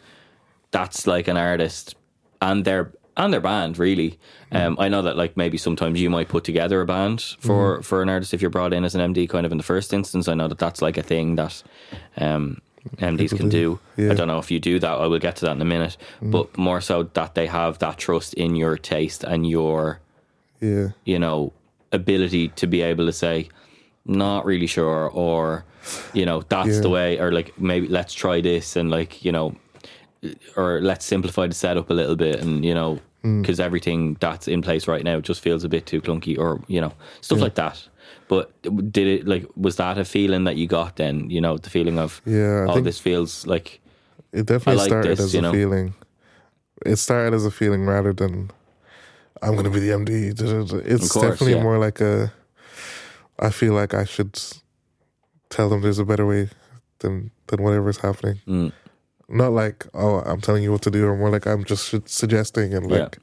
that's like an artist and their and their band really. Mm. Um, I know that like maybe sometimes you might put together a band Mm. for for an artist if you're brought in as an MD kind of in the first instance. I know that that's like a thing that um, MDs can do. do, yeah. I don't know if you do that. I will get to that in a minute, Mm. but more so that they have that trust in your taste and your yeah. you know ability to be able to say not really sure or you know that's Yeah. the way or like maybe let's try this and like you know or let's simplify the setup a little bit and you know Mm. because everything that's in place right now just feels a bit too clunky or you know stuff like that but did it like was that a feeling that you got then you know the feeling of Yeah, I oh this feels like It definitely like started this, as you a feeling. It started as a feeling rather than I'm going to be the MD. It's course, definitely yeah. more like a. I feel like I should tell them there's a better way than than whatever's happening. Mm. Not like oh I'm telling you what to do, or more like I'm just su- suggesting and Yeah. like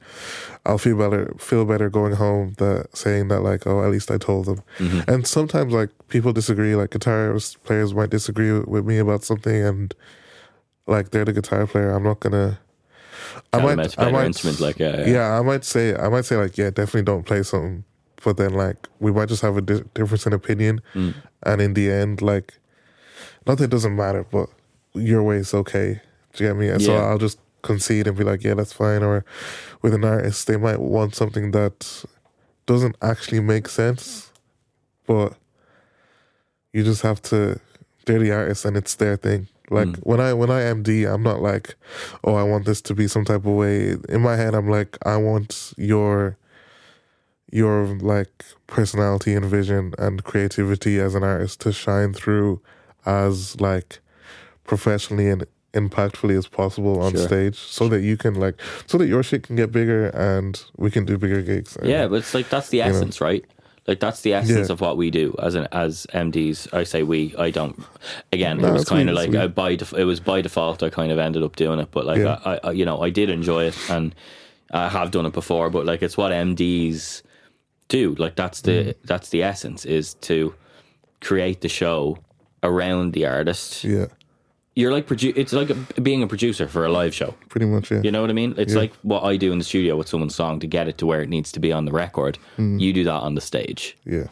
I'll feel better feel better going home that saying that like oh at least I told them. Mm-hmm. And sometimes like people disagree. Like guitar players might disagree with me about something and like they're the guitar player. I'm not gonna. I it's a better instrument, like, yeah, yeah. yeah, I might say, I might say, like, yeah, definitely don't play something, but then like we might just have a di- difference in opinion, Mm. and in the end, like, not that it doesn't matter, but your way is okay. Do you get me? And so I'll just concede and be like, yeah, that's fine. Or with an artist, they might want something that doesn't actually make sense, but you just have to. They're the artist, and it's their thing. Like Mm. when I when I MD, I'm not like, oh, I want this to be some type of way. In my head, I'm like, I want your your like personality and vision and creativity as an artist to shine through as like professionally and impactfully as possible on Sure. stage so that you can like so that your shit can get bigger and we can do bigger gigs And- Yeah, but it's like that's the know. essence, right? Like that's the essence Yeah. of what we do as an as MDs. I say we. I don't. Again, No, it was kind of like. I by def- it was by default. I kind of ended up doing it, but like Yeah. I, I, you know, I did enjoy it, and I have done it before. But like it's what MDs do. Like that's the Mm. that's the essence is to create the show around the artist. yeah You're like produ- It's like a, being a producer for a live show. pretty much yeah You know what I mean? It's Yeah. like what I do in the studio with someone's song to get it to where it needs to be on the record. Mm. You do that on the stage. yeah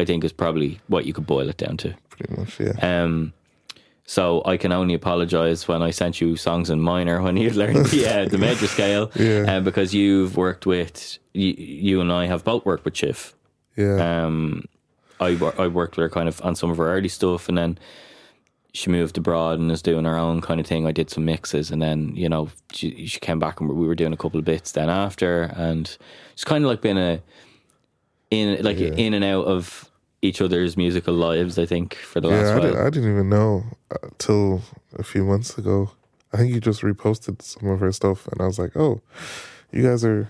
I think is probably what you could boil it down to. pretty much yeah Um, so I can only apologize when I sent you songs in minor when you learned the uh, the major scale, Yeah. uh, because you've worked with you, you and I have both worked with Shiv. yeah Um, I I worked with her kind of on some of her early stuff, and then she moved abroad and is doing her own kind of thing. I did some mixes, and then you know she she came back and we were doing a couple of bits then after, and it's kind of like been a in like Yeah. in and out of each other's musical lives. I think for the last yeah I, I didn't even know uh, till a few months ago i think you just reposted some of her stuff and i was like oh you guys are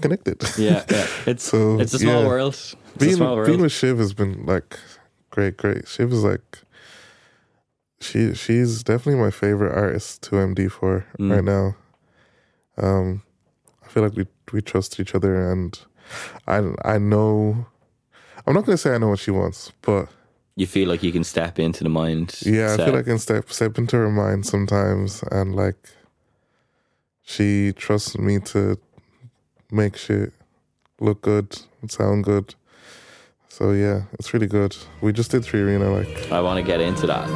connected. Yeah, yeah. It's So, it's a small yeah. world. It's a being small world. being with Shiv has been like great, great. Shiv is like she she's definitely my favorite artist to MD for Mm. right now. Um, I feel like we we trust each other, and I I know. I'm not gonna say I know what she wants, but you feel like you can step into the mind. yeah, I feel like I can step step into her mind sometimes, and like she trusts me to make shit look good sound good. So yeah, it's really good. We just did 3Arena like I want to get into that.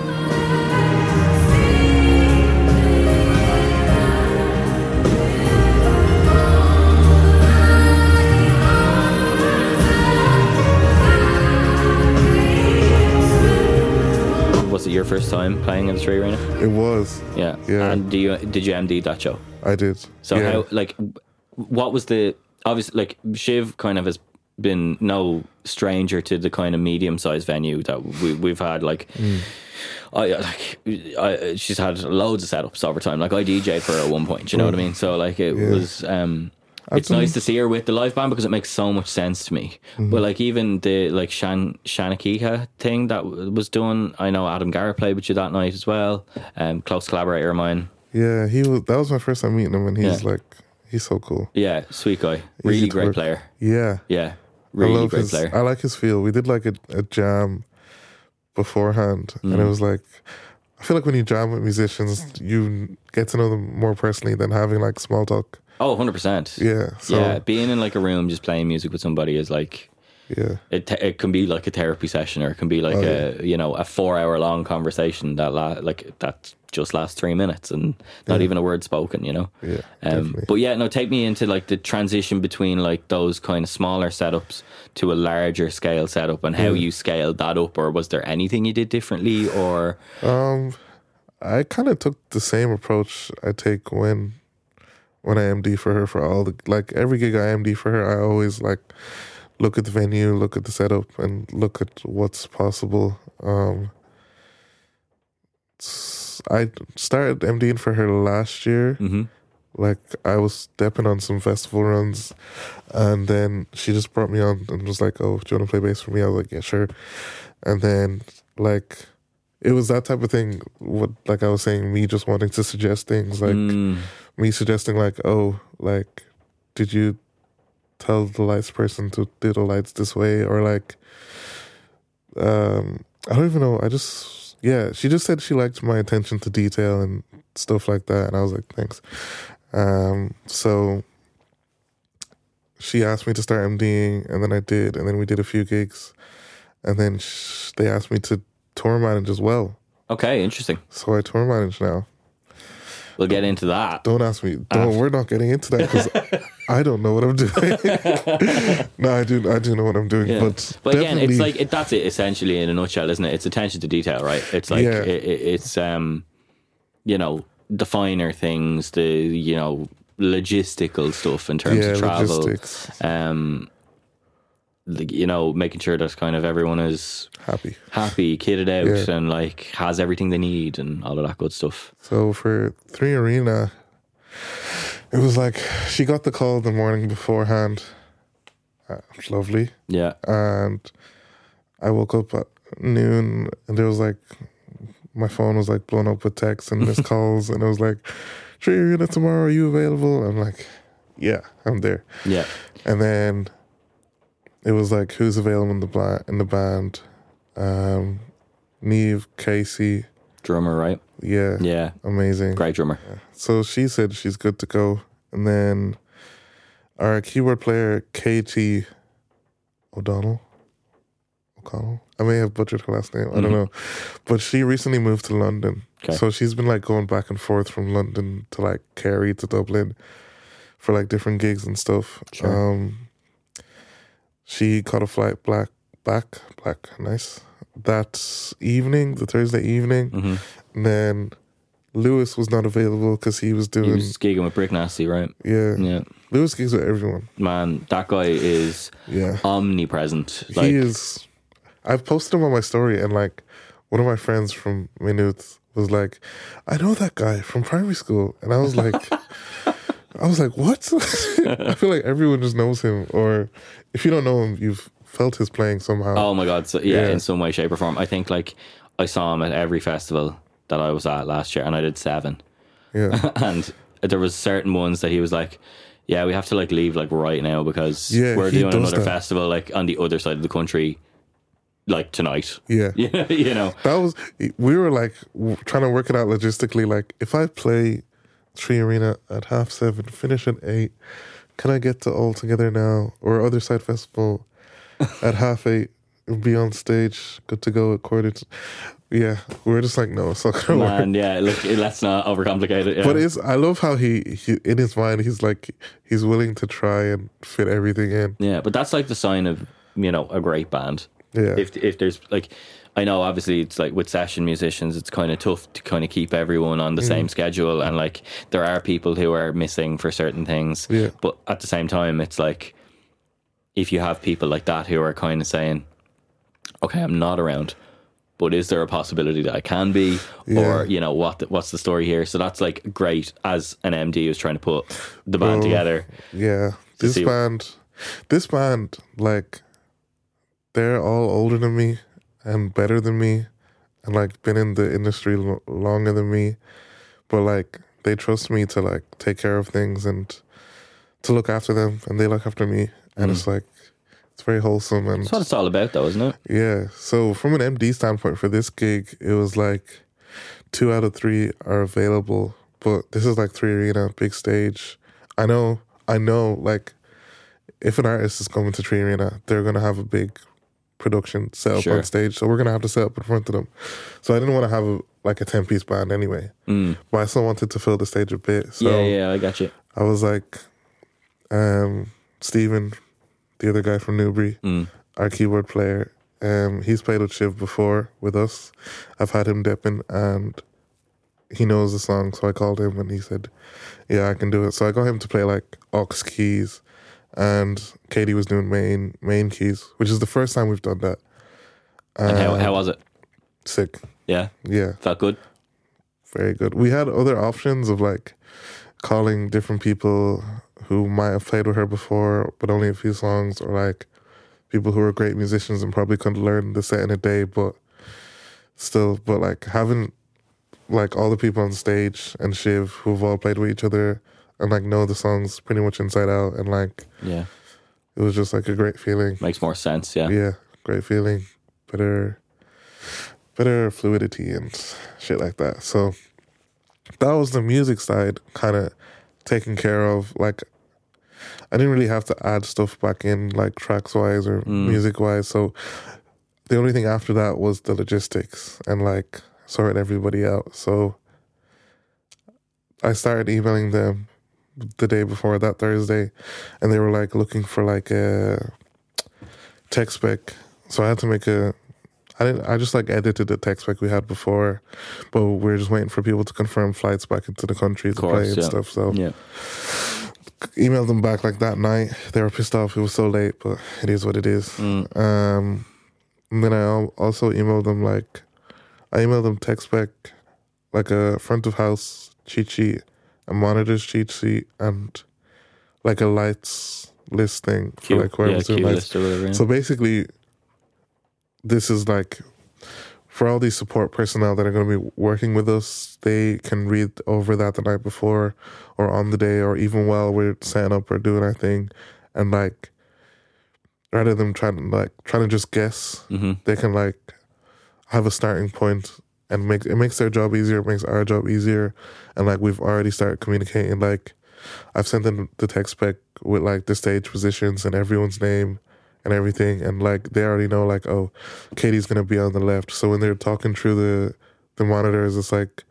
Was it your first time playing in the 3Arena? it was. Yeah. Yeah. And do you did you MD that show? I did. So yeah. how like what was the obviously like Shiv kind of has been no stranger to the kind of medium sized venue that we we've had like Mm. I like I, she's had loads of setups over time like I DJ'd for her at one point you know what I mean so like it Yeah. was um I've it's nice to see her with the live band because it makes so much sense to me. Mm-hmm. But like even the like Shan Shanakiha thing that was done, I know Adam Garrett played with you that night as well. Um, close collaborator of mine. Yeah, he was. That was my first time meeting him, and he's Yeah. like, he's so cool. Yeah, sweet guy, really great work. player. Yeah, Yeah, I really love great his. player. I like his feel. We did like a, a jam beforehand, and Mm. it was like, I feel like when you jam with musicians, you get to know them more personally than having like small talk. Oh, 100%. Yeah, so yeah, yeah, being in like a room just playing music with somebody is like yeah. it. Te- it can be like a therapy session, or it can be like Oh, a you know a four hour long conversation that la- like that just last three minutes and not even a word spoken. You know. Yeah, Um, but yeah, no, take me into like the transition between like those kind of smaller setups to a larger scale setup and how you scaled that up, or was there anything you did differently, or Um, I kind of took the same approach I take when when I MD for her for all the like every gig I MD for her. I always like look at the venue, look at the setup, and look at what's possible. Um, I started MDing for her last year. Mhm. Like I was stepping on some festival runs, and then she just brought me on and was like, "Oh, do you want to play bass for me?" I was like, "Yeah, sure." And then like it was that type of thing. What like I was saying, me just wanting to suggest things, like Mm, me suggesting, like, "Oh, like, did you tell the lights person to do the lights this way?" Or like, um, I don't even know. I just yeah, she just said she liked my attention to detail and stuff like that, and I was like, "Thanks." Um, so she asked me to start MDing, and then I did, and then we did a few gigs, and then sh- they asked me to tour manage as well. okay, interesting. So I tour manage now. We'll get into that. Don't ask me. Don't. we're not getting into that because I don't know what I'm doing. no, I do. I do know what I'm doing, Yeah. but But again, it's like it, that's it essentially in a nutshell, isn't it? It's attention to detail, right? It's like Yeah. it, it, it's um, you know, the finer things, the you know, logistical stuff in terms yeah, of travel. logistics. Um, like, you know, making sure that kind of everyone is Happy. happy, kitted out, Yeah. and like has everything they need and all of that good stuff. So for 3Arena, it was like she got the call the morning beforehand. Uh, it lovely, Yeah, and I woke up at noon, and there was like my phone was like blown up with texts and missed calls, and it was like, "3Arena tomorrow. Are you available?" I'm like, "Yeah, I'm there." yeah, And then it was like, who's available in the bla- in the band? Um, Neve, Casey, drummer, right? yeah, Yeah, amazing. great drummer. So she said she's good to go, and then our keyboard player KT O'Donnell, O'Connell. I may have butchered her last name. I don't Mhm. know, but she recently moved to London, Okay. so she's been like going back and forth from London to like Kerry to Dublin for like different gigs and stuff. Sure. Um, she caught a flight black back black nice that evening, the Thursday evening, hmm and then Lewis was not available because he was doing. He was gigging with Brick Nasty, right? yeah. Yeah, Lewis gigs with everyone. man, that guy is Yeah, omnipresent. Like, he is. I've posted him on my story, and like one of my friends from Minute was like, "I know that guy from primary school," and I was like, I was like, what? I feel like everyone just knows him, or if you don't know him, you've felt his playing somehow. Oh my god! So yeah, Yeah. in some way, shape, or form. I think like I saw him at every festival that I was at last year, and I did seven. Yeah, and there was certain ones that he was like, "Yeah, we have to like leave like right now because Yeah, we're doing another that. festival like on the other side of the country, like tonight." yeah. Yeah, you know. That was we were like trying to work it out logistically. Like, if I play 3Arena at half seven, finish at eight, can I get to All Together now or Other Side Festival at half eight be on stage, good to go at quarter? To, yeah, we're just like, no, it's not gonna work. Yeah. Look, let's not overcomplicate it. Yeah. But it's I love how he, he in his mind he's like he's willing to try and fit everything in. Yeah, but that's like the sign of you know a great band. Yeah. If if there's like, I know obviously it's like with session musicians, it's kind of tough to kind of keep everyone on the Mm. same schedule, and like there are people who are missing for certain things. Yeah. But at the same time, it's like if you have people like that who are kind of saying, "Okay, I'm not around." But is there a possibility that I can be, Yeah. or you know what? The, what's the story here? So that's like great as an MD who's trying to put the band Oh. together. Yeah, this band, this band, like, they're all older than me and better than me, and like been in the industry lo- longer than me, but like they trust me to like take care of things and to look after them, and they look after me, and it's mm. like it's very wholesome and That's what it's all about, though, isn't it? yeah. So from an MD standpoint for this gig, it was like two out of three are available, but this is like 3Arena, big stage. I know, I know, like if an artist is coming to 3Arena, they're gonna have a big production set up Sure. on stage, so we're gonna have to set up in front of them. So I didn't want to have a, like a ten piece band anyway, but I still wanted to fill the stage a bit. So yeah, yeah, I got you. I was like, um, Steven, the other guy from NeuBrí, our keyboard player, um, he's played with Shiv before with us. I've had him dipping and he knows the song, so I called him and he said, Yeah, I can do it. So I got him to play like aux keys and Katie was doing main main keys, which is the first time we've done that. And how, how was it? Sick. Yeah, Yeah. felt good. very good. We had other options of like calling different people who might have played with her before, but only a few songs, or like people who were great musicians and probably couldn't learn the set in a day, but still, but like having like all the people on stage and Shiv who've all played with each other and like know the songs pretty much inside out, and like Yeah, it was just like a great feeling. makes more sense. Yeah, Yeah, great feeling. Better better fluidity and shit like that. So that was the music side kind of taken care of. Like I didn't really have to add stuff back in like tracks wise or mm. music wise. So the only thing after that was the logistics and like sorting everybody out. So I started emailing them the day before that Thursday and they were like looking for like a tech spec. So I had to make a. I didn't. I just like edited the tech spec we had before, but we are just waiting for people to confirm flights back into the country to course, play and yeah. stuff. So yeah. emailed them back like that night. They were pissed off. It was so late, but it is what it is. Mm. Um, and then I also emailed them like, I emailed them tech spec, like a front of house cheat sheet, a monitors cheat sheet, and like a lights list thing for like whoever's yeah, doing lights. whatever. yeah. So basically, this is like for all these support personnel that are going to be working with us, they can read over that the night before or on the day or even while we're setting up or doing our thing. And like, rather than trying to like, trying to just guess, they can like have a starting point and make it makes their job easier, it makes our job easier. And like, we've already started communicating. Like, I've sent them the tech spec with like the stage positions and everyone's name and everything, and like they already know like oh, Katie's gonna be on the left. So when they're talking through the the monitors, it's like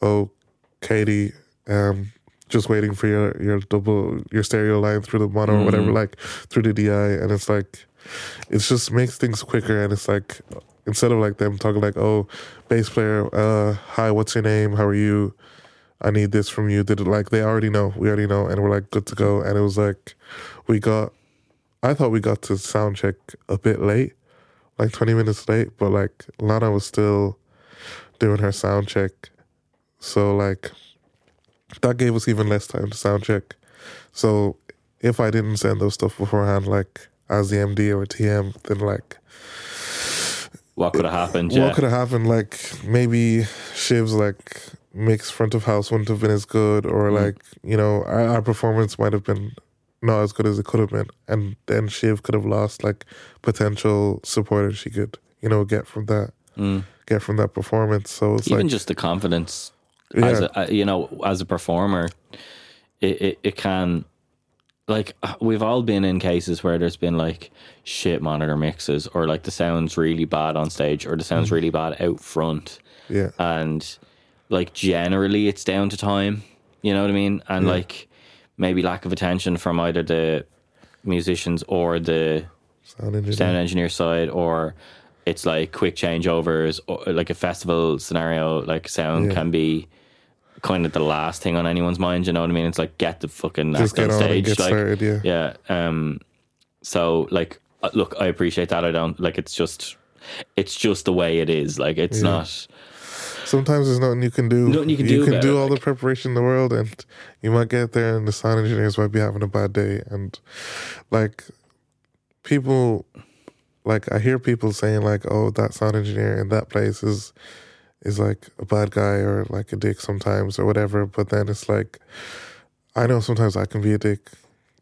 oh, Katie, um, just waiting for your your double your stereo line through the mono or whatever, like through the DI, and it's like it just makes things quicker, and it's like instead of like them talking like oh, bass player, uh, hi, what's your name? How are you? I need this from you. Did it like they already know? We already know, and we're like good to go. And it was like we got. I thought we got to sound check a bit late, like twenty minutes late, but like Lana was still doing her sound check, so like that gave us even less time to sound check. So if I didn't send those stuff beforehand, like as the MD or TM, then like What could have happened? Yeah. what could have happened? Like maybe Shiv's like mixed front of house wouldn't have been as good, or Mm. like you know our, our performance might have been not as good as it could have been, and then Shiv could have lost like potential supporters she could you know get from that Mm. get from that performance. So it's Even like just the confidence yeah, as a, you know as a performer it, it, it can like uh, we've all been in cases where there's been like shit monitor mixes or like the sound's really bad on stage or the sound's really bad out front. Yeah, and like generally it's down to time you know what i mean? And like maybe lack of attention from either the musicians or the sound engineer. sound engineer side or it's like quick changeovers or like a festival scenario like sound Yeah. can be kind of the last thing on anyone's mind you know what i mean it's like get the fucking Just act on get on and stage like started. Yeah, yeah um so like uh, look i appreciate that i don't like it's just it's just the way it is like it's Yeah. not sometimes there's nothing you can do. Nothing you can do You about it, all like- the preparation in the world, and you might get there, and the sound engineers might be having a bad day, and like people, like I hear people saying like, "Oh, that sound engineer in that place is is like a bad guy or like a dick sometimes or whatever," but then it's like, I know sometimes I can be a dick.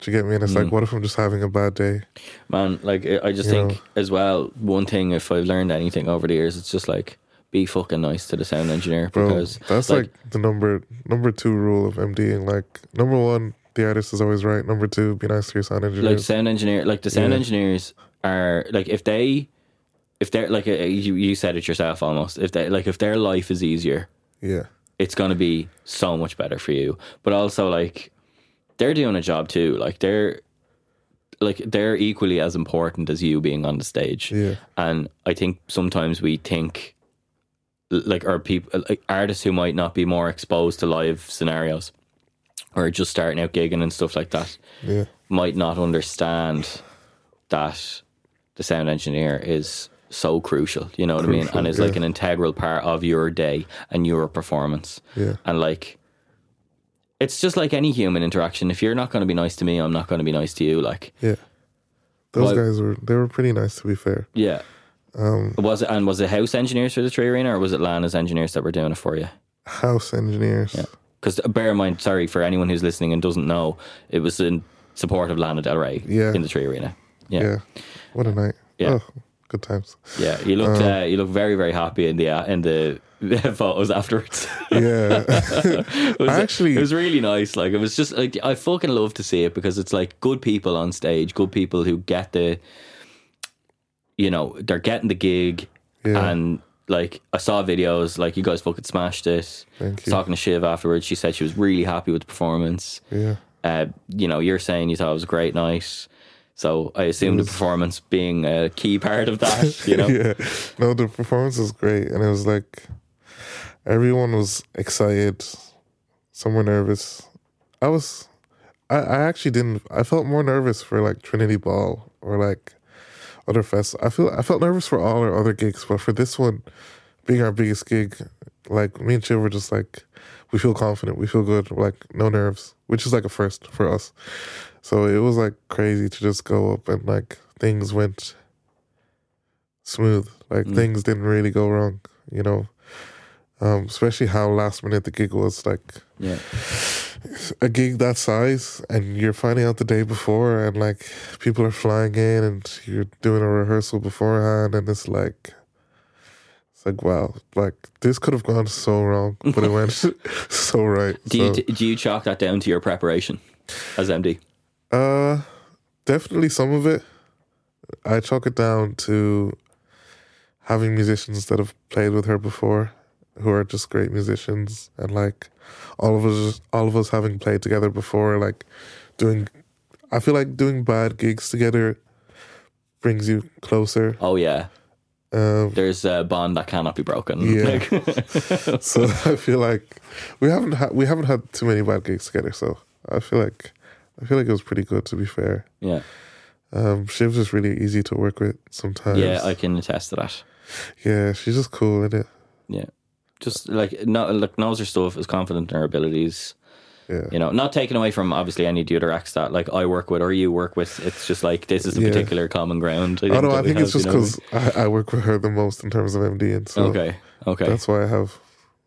Do you get me? And it's Mm. like, what if I'm just having a bad day? man like i just You think know. as well one thing if i've learned anything over the years it's just like be fucking nice to the sound engineer Bro, because that's like, the number number two rule of MDing. Like number one, the artist is always right. Number two, be nice to your sound engineers. like sound engineer like the sound Yeah. engineers are like if they if they're like uh, you you said it yourself almost if they like if their life is easier yeah, it's going to be so much better for you. But also like they're doing a job too like they're like they're equally as important as you being on the stage. Yeah, and I think sometimes we think like our people like artists who might not be more exposed to live scenarios or just starting out gigging and stuff like that yeah, might not understand that the sound engineer is so crucial, you know what I mean? And is like yeah. an integral part of your day and your performance. yeah, And like it's just like any human interaction. If you're not going to be nice to me, I'm not going to be nice to you. Like, yeah. Those Well- guys were they were pretty nice to be fair. yeah. Um, Was it and was it house engineers for the 3Arena, or was it Lana's engineers that were doing it for you? house engineers. Yeah. Because bear in mind, sorry for anyone who's listening and doesn't know, it was in support of Lana Del Rey Yeah. in the tree arena. yeah. Yeah, What a night. Yeah. Oh, good times. yeah. You looked Um, uh, you look very very happy in the uh, in the photos afterwards. Yeah. it was, actually- it was really nice. Like it was just like I fucking love to see it because it's like good people on stage, good people who get the, you know, they're getting the gig, Yeah. and like I saw videos, like you guys fucking smashed you. Talking to Shiv afterwards, she said she was really happy with the performance. yeah. Uh, you know, you're saying you thought it was a great night. So I assume the performance being a key part of that, you know. yeah. No, the performance was great, and it was like everyone was excited. Some were nervous. I was. I, I actually didn't. I felt more nervous for like Trinity Ball or like other fests. I feel. I felt nervous for all our other gigs, but for this one, being our biggest gig, like me and Chill were just like, we feel confident, we feel good, We're like no nerves, which is like a first for us. So it was like crazy to just go up and like things went smooth. Like things didn't really go wrong, you know. Um, especially how last minute the gig was like Yeah. a gig that size and you're finding out the day before and like people are flying in and you're doing a rehearsal beforehand and it's like it's like wow like this could have gone so wrong but it went so right Do you do you chalk that down to your preparation as MD? Uh definitely some of it i chalk it down to having musicians that have played with her before who are just great musicians and like all of us all of us having played together before like doing i feel like doing bad gigs together brings you closer Oh yeah, um there's a bond that cannot be broken. Yeah. Like- so i feel like we haven't had we haven't had too many bad gigs together so i feel like i feel like it was pretty good to be fair yeah, um shiv's just really easy to work with sometimes yeah. I can attest to that. yeah she's just cool in it Yeah, just like no, like knows her stuff, is confident in her abilities. Yeah. You know, not taken away from obviously any of the other acts that like I work with or you work with. It's just like this is the Yeah. particular common ground. Oh no, I think it's have, just you know? because I, I work with her the most in terms of MD, and so Okay, okay. that's why I have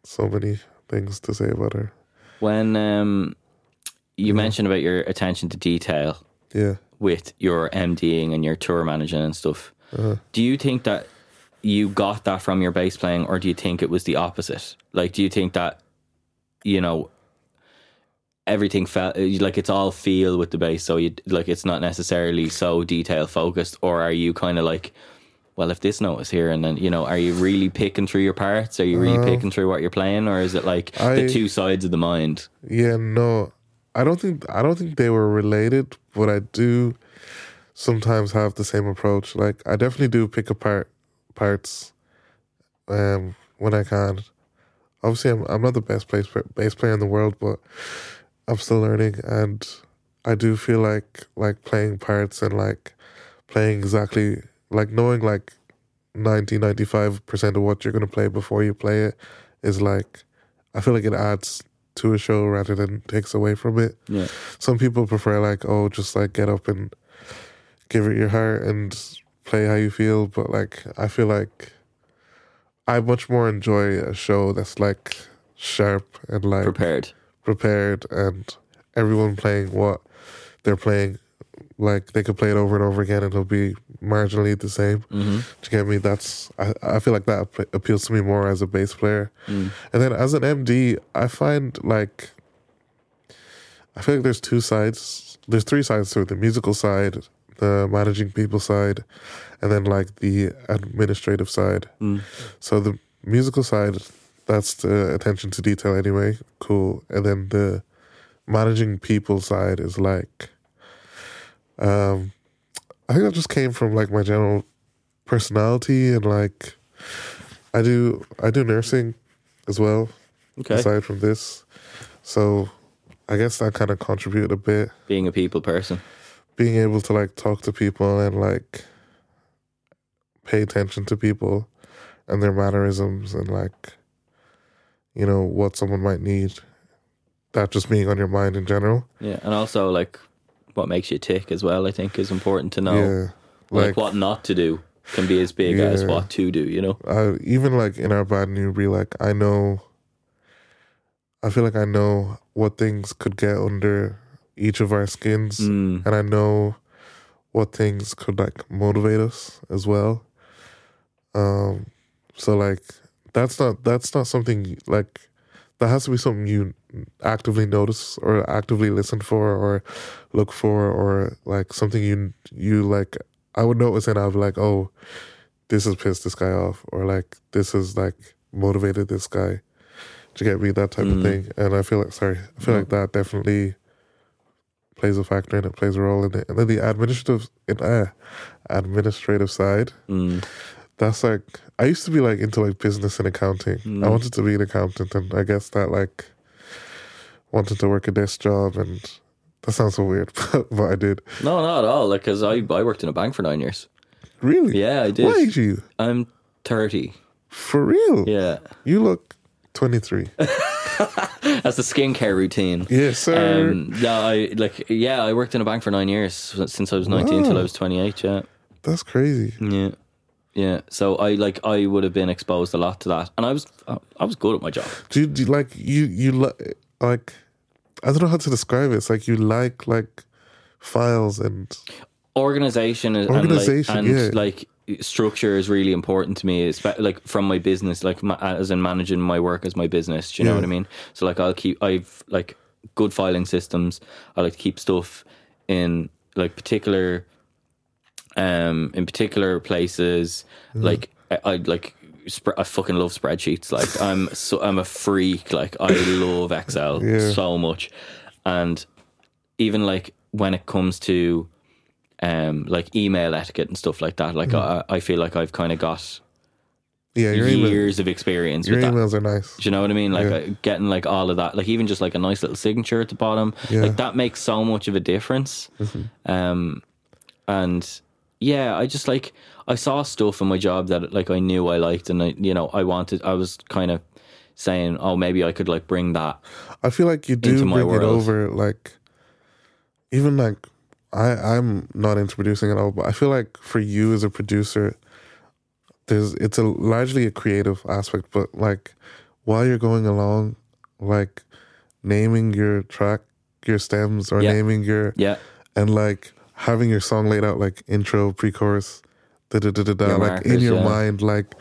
so many things to say about her. when um, you mentioned about your attention to detail Yeah, with your MDing and your tour managing and stuff, Uh-huh. do you think that you got that from your bass playing, or do you think it was the opposite? Like, do you think that you know everything felt like it's all feel with the bass, so you like it's not necessarily so detail focused, or are you kind of like? Well, if this note is here, and then you know, are you really picking through your parts? Are you really picking through what you're playing, or is it like. I- the two sides of the mind? yeah. No, I don't think I don't think they were related, but I do sometimes have the same approach. Like I definitely do pick apart parts um, when I can. Obviously, I'm I'm not the best bass bass player in the world, but I'm still learning, and I do feel like like playing parts and like playing exactly like knowing like 90 95 percent of what you're gonna play before you play it is like I feel like it adds to a show rather than takes away from it. Yeah. Some people prefer like oh just like get up and give it your heart and play how you feel, but like I feel like I much more enjoy a show that's like sharp and like Prepared. prepared and everyone playing what they're playing like they could play it over and over again and it'll be marginally the same. Mm-hmm. to get me? That's I, I feel like that app- appeals to me more as a bass player. Mm. and then as an md i find like i feel like there's two sides. There's three sides to it the musical side the managing people side and then like the administrative side. Mm. so the musical side that's the attention to detail anyway. Cool. And then the managing people side is like um i think that just came from like my general personality and like i do i do nursing as well Okay. aside from this so i guess that kind of contributed a bit Being a people person. being able to like talk to people and like pay attention to people and their mannerisms and like you know what someone might need that just being on your mind in general Yeah, and also like what makes you tick as well. I think is important to know. yeah like, like, what not to do can be as big as what to do. You know. I, even like in our band NeuBrí like i know i feel like i know what things could get under each of our skins Mm. and I know what things could like motivate us as well. Um, so like that's not that's not something like that has to be something you actively notice or actively listen for or look for or like something you you like. I would notice and I'd be like, oh, this has pissed this guy off, or like this has like motivated this guy to get me that type of Mm. thing. And I feel like sorry, I feel like that definitely plays a factor in it, plays a role in it. And then the administrative in uh, administrative side, Mm. that's like I used to be like into like business and accounting. I Mm. wanted to be an accountant and I guess that like wanted to work a desk job and that sounds so weird, but, but I did. No, not at all. Like, cause I I worked in a bank for nine years. Really? Yeah, I did. What age are you? I'm thirty. For real? Yeah, You look 23. that's the skincare routine. yes, sir. Um, yeah, I like. Yeah, I worked in a bank for nine years since I was nineteen till I was twenty eight. Yeah, That's crazy. yeah, yeah. So I like I would have been exposed a lot to that, and I was I was good at my job. Do you, do you like you you like I don't know how to describe it. It's like you like like files and organization Organization, and like, and yeah. like structure is really important to me espe- like from my business like my, as in managing my work as my business do you know Yeah. what i mean so like i'll keep i've like good filing systems i like to keep stuff in like particular um in particular places Mm-hmm. like i, I like sp- I fucking love spreadsheets. Like I'm so I'm a freak. Like I love Excel Yeah. so much, and even like when it comes to um like email etiquette and stuff like that, like I, I feel like I've kind of got yeah, Mm. your email, years of experience your with that. emails are nice. Do you know what I mean? Like Yeah. uh, getting like all of that, like even just like a nice little signature at the bottom, Yeah. Mm-hmm. like that makes so much of a difference. Um, and yeah, I just like I saw stuff in my job that like I knew I liked, and I you know I wanted. I was kind of saying, "Oh, maybe I could like bring that." I feel like you do bring it over. Like, even like I, I'm not into producing at all, but I feel like for you as a producer, there's it's a largely a creative aspect. But like while you're going along, like naming your track, your stems, or Yeah. naming your Yeah, and like having your song laid out like intro, pre-chorus, da da da da da, like in your yeah. mind, like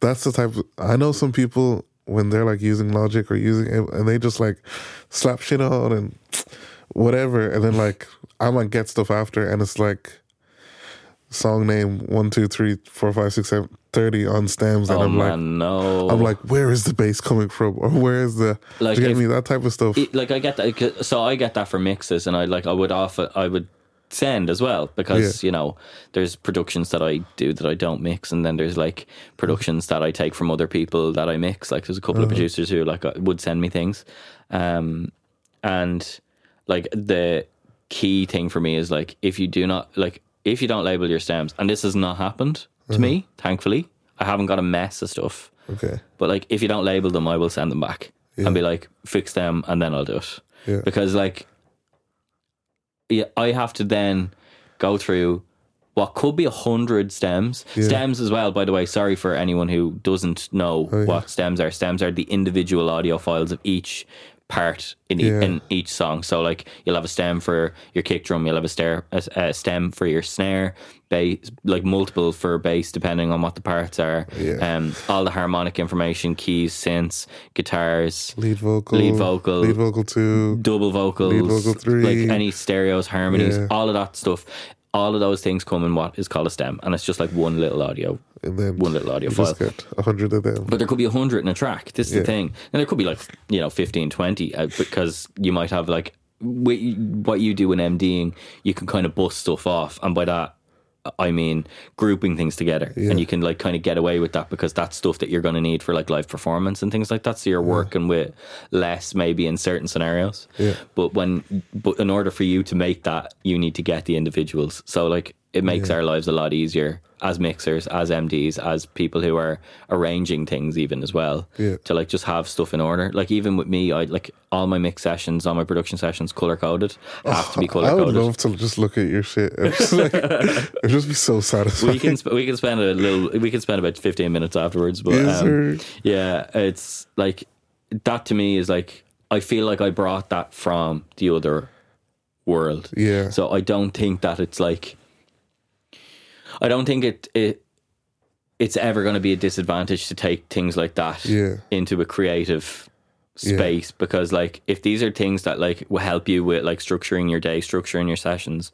that's the type. Of, I know some people when they're like using Logic or using it, and they just like slap shit on and whatever, and then like I might get stuff after, and it's like song name one two three four five six seven thirty on stems, and oh I'm like. no. I'm like, where is the bass coming from, or where is the? Like, do you get if- me that type of stuff? It- like I get that. So I get that for mixes, and I like I would offer I would send as well because Yeah. you know there's productions that I do that I don't mix, and then there's like productions that I take from other people that I mix. Like there's a couple of producers who like uh, would send me things, um, and like the key thing for me is like if you do not like if you don't label your stems, and this has not happened to me, thankfully. I haven't got a mess of stuff. okay, But like, if you don't label them, I will send them back and be like, fix them, and then I'll do it. Yeah. Because like, yeah, I have to then go through what could be a hundred stems. Stems as well, by the way. Sorry for anyone who doesn't know Oh, yeah. what stems are. Stems are the individual audio files of each part in, e- in each song. So like, you'll have a stem for your kick drum. You'll have a, stair, a, a stem for your snare. Bass, like multiple for bass, depending on what the parts are. Yeah. Um, all the harmonic information, keys, synths, guitars, lead vocal, lead vocal, lead vocal two, double vocals, Lead vocal three. like any stereos, harmonies, Yeah. all of that stuff. All of those things come in what is called a stem, and it's just like one little audio, and then one little audio file. a hundred of them. But there could be a hundred in a track. This is Yeah. the thing, and there could be like you know 15, 20, uh, because you might have like what you do in MDing, you can kind of bust stuff off, and by that I mean grouping things together, and you can like kind of get away with that because that's stuff that you're going to need for like live performance and things like that. So you're working with less maybe in certain scenarios. Yeah. But when, but in order for you to make that, you need to get the individuals. So like it makes our lives a lot easier as mixers, as MDs, as people who are arranging things even as well. Yeah. To like just have stuff in order. Like even with me, I like all my mix sessions, all my production sessions, color coded, have to be color coded. I would love to just look at your shit. And just like, it'd just be so satisfying. we can sp- we can spend a little we can spend about 15 minutes afterwards but um, yeah it's like that to me is like I feel like I brought that from the other world Yeah. so I don't think that it's like I don't think it it it's ever going to be a disadvantage to take things like that Yeah. into a creative Yeah. space because like if these are things that like will help you with like structuring your day structuring your sessions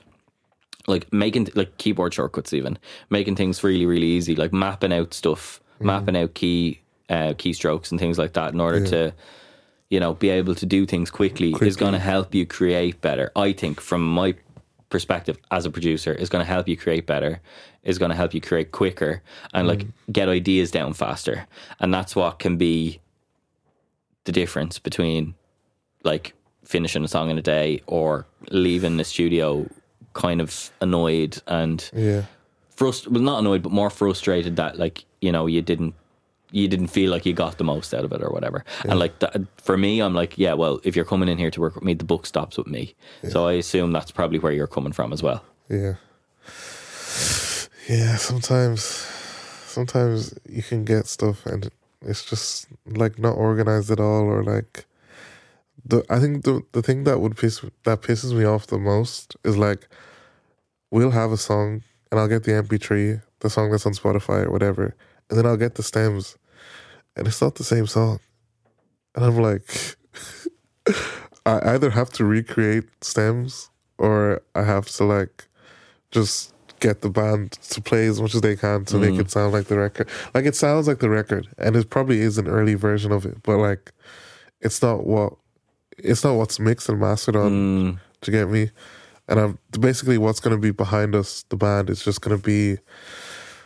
like making like keyboard shortcuts even making things really really easy like mapping out stuff Mm-hmm. mapping out key uh, keystrokes and things like that in order to you know be able to do things quickly, is going to help you create better i think from my perspective as a producer is going to help you create better is going to help you create quicker and like Mm. get ideas down faster and that's what can be the difference between like finishing a song in a day or leaving the studio kind of annoyed and yeah. frust well not annoyed but more frustrated that like you know you didn't you didn't feel like you got the most out of it or whatever. And like that, for me i'm like yeah well if you're coming in here to work with me the book stops with me. So i assume that's probably where you're coming from as well. Yeah. Yeah, sometimes sometimes you can get stuff and it's just like not organized at all or like the I think the the thing that would piss that pisses me off the most is like we'll have a song and I'll get the MP3, the song that's on Spotify or whatever, and then I'll get the stems and it's not the same song. And I'm like I either have to recreate stems or I have to like just get the band to play as much as they can to make it sound like the record. Like it sounds like the record, and it probably is an early version of it, but like it's not what it's not what's mixed and mastered on. Mm. To get me, and I'm basically what's going to be behind us. The band is just going to be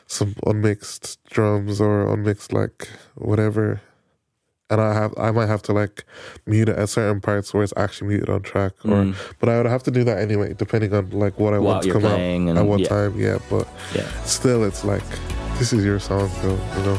some unmixed drums or unmixed like whatever. And I have, I might have to like mute it at certain parts where it's actually muted on track, or but I would have to do that anyway, depending on like what I What want to come out and- at what yeah. time. Yeah, but yeah still, it's like this is your song, though. You know,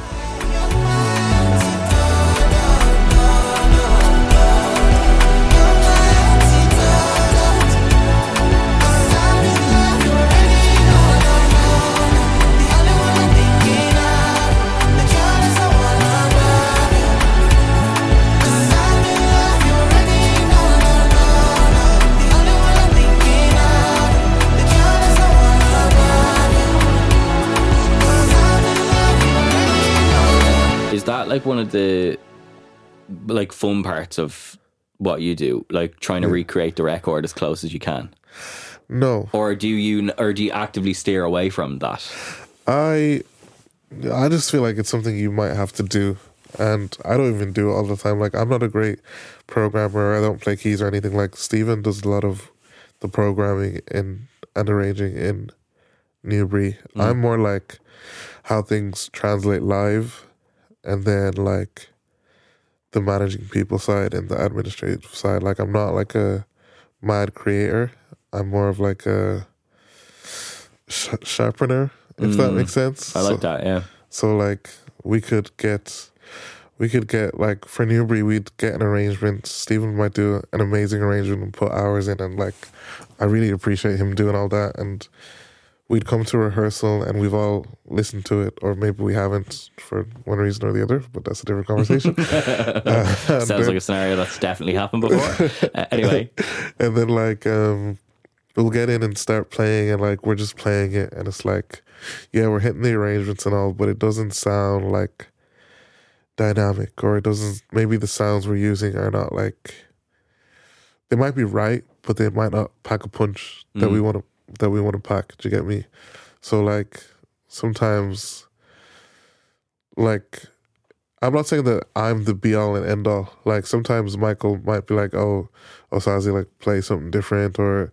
like one of the like fun parts of what you do, like trying to recreate the record as close as you can, No, or do you or do you actively steer away from that? I I just feel like it's something you might have to do and I don't even do it all the time. Like I'm not a great programmer. I don't play keys or anything like Steven does a lot of the programming in and arranging in NeuBrí. Mm. I'm more like how things translate live and then like the managing people side and the administrative side. Like I'm not like a mad creator. I'm more of like a sh- sharpener, if that mm. makes sense. I like So- that. Yeah. so like we could get we could get like for NeuBrí we'd get an arrangement. Stephen might do an amazing arrangement and put hours in and like I really appreciate him doing all that and we'd come to rehearsal and we've all listened to it or maybe we haven't for one reason or the other, but that's a different conversation. Uh, Sounds then- like a scenario that's definitely happened before. Uh, anyway, and then like um we'll get in and start playing and like we're just playing it and it's like yeah we're hitting the arrangements and all but it doesn't sound like dynamic or it doesn't maybe the sounds we're using are not like they might be right but they might not pack a punch that we want to that we want to pack do you get me so like sometimes like I'm not saying that I'm the be all and end all. Like sometimes Michael might be like, "Oh, oh Osazee, like play something different or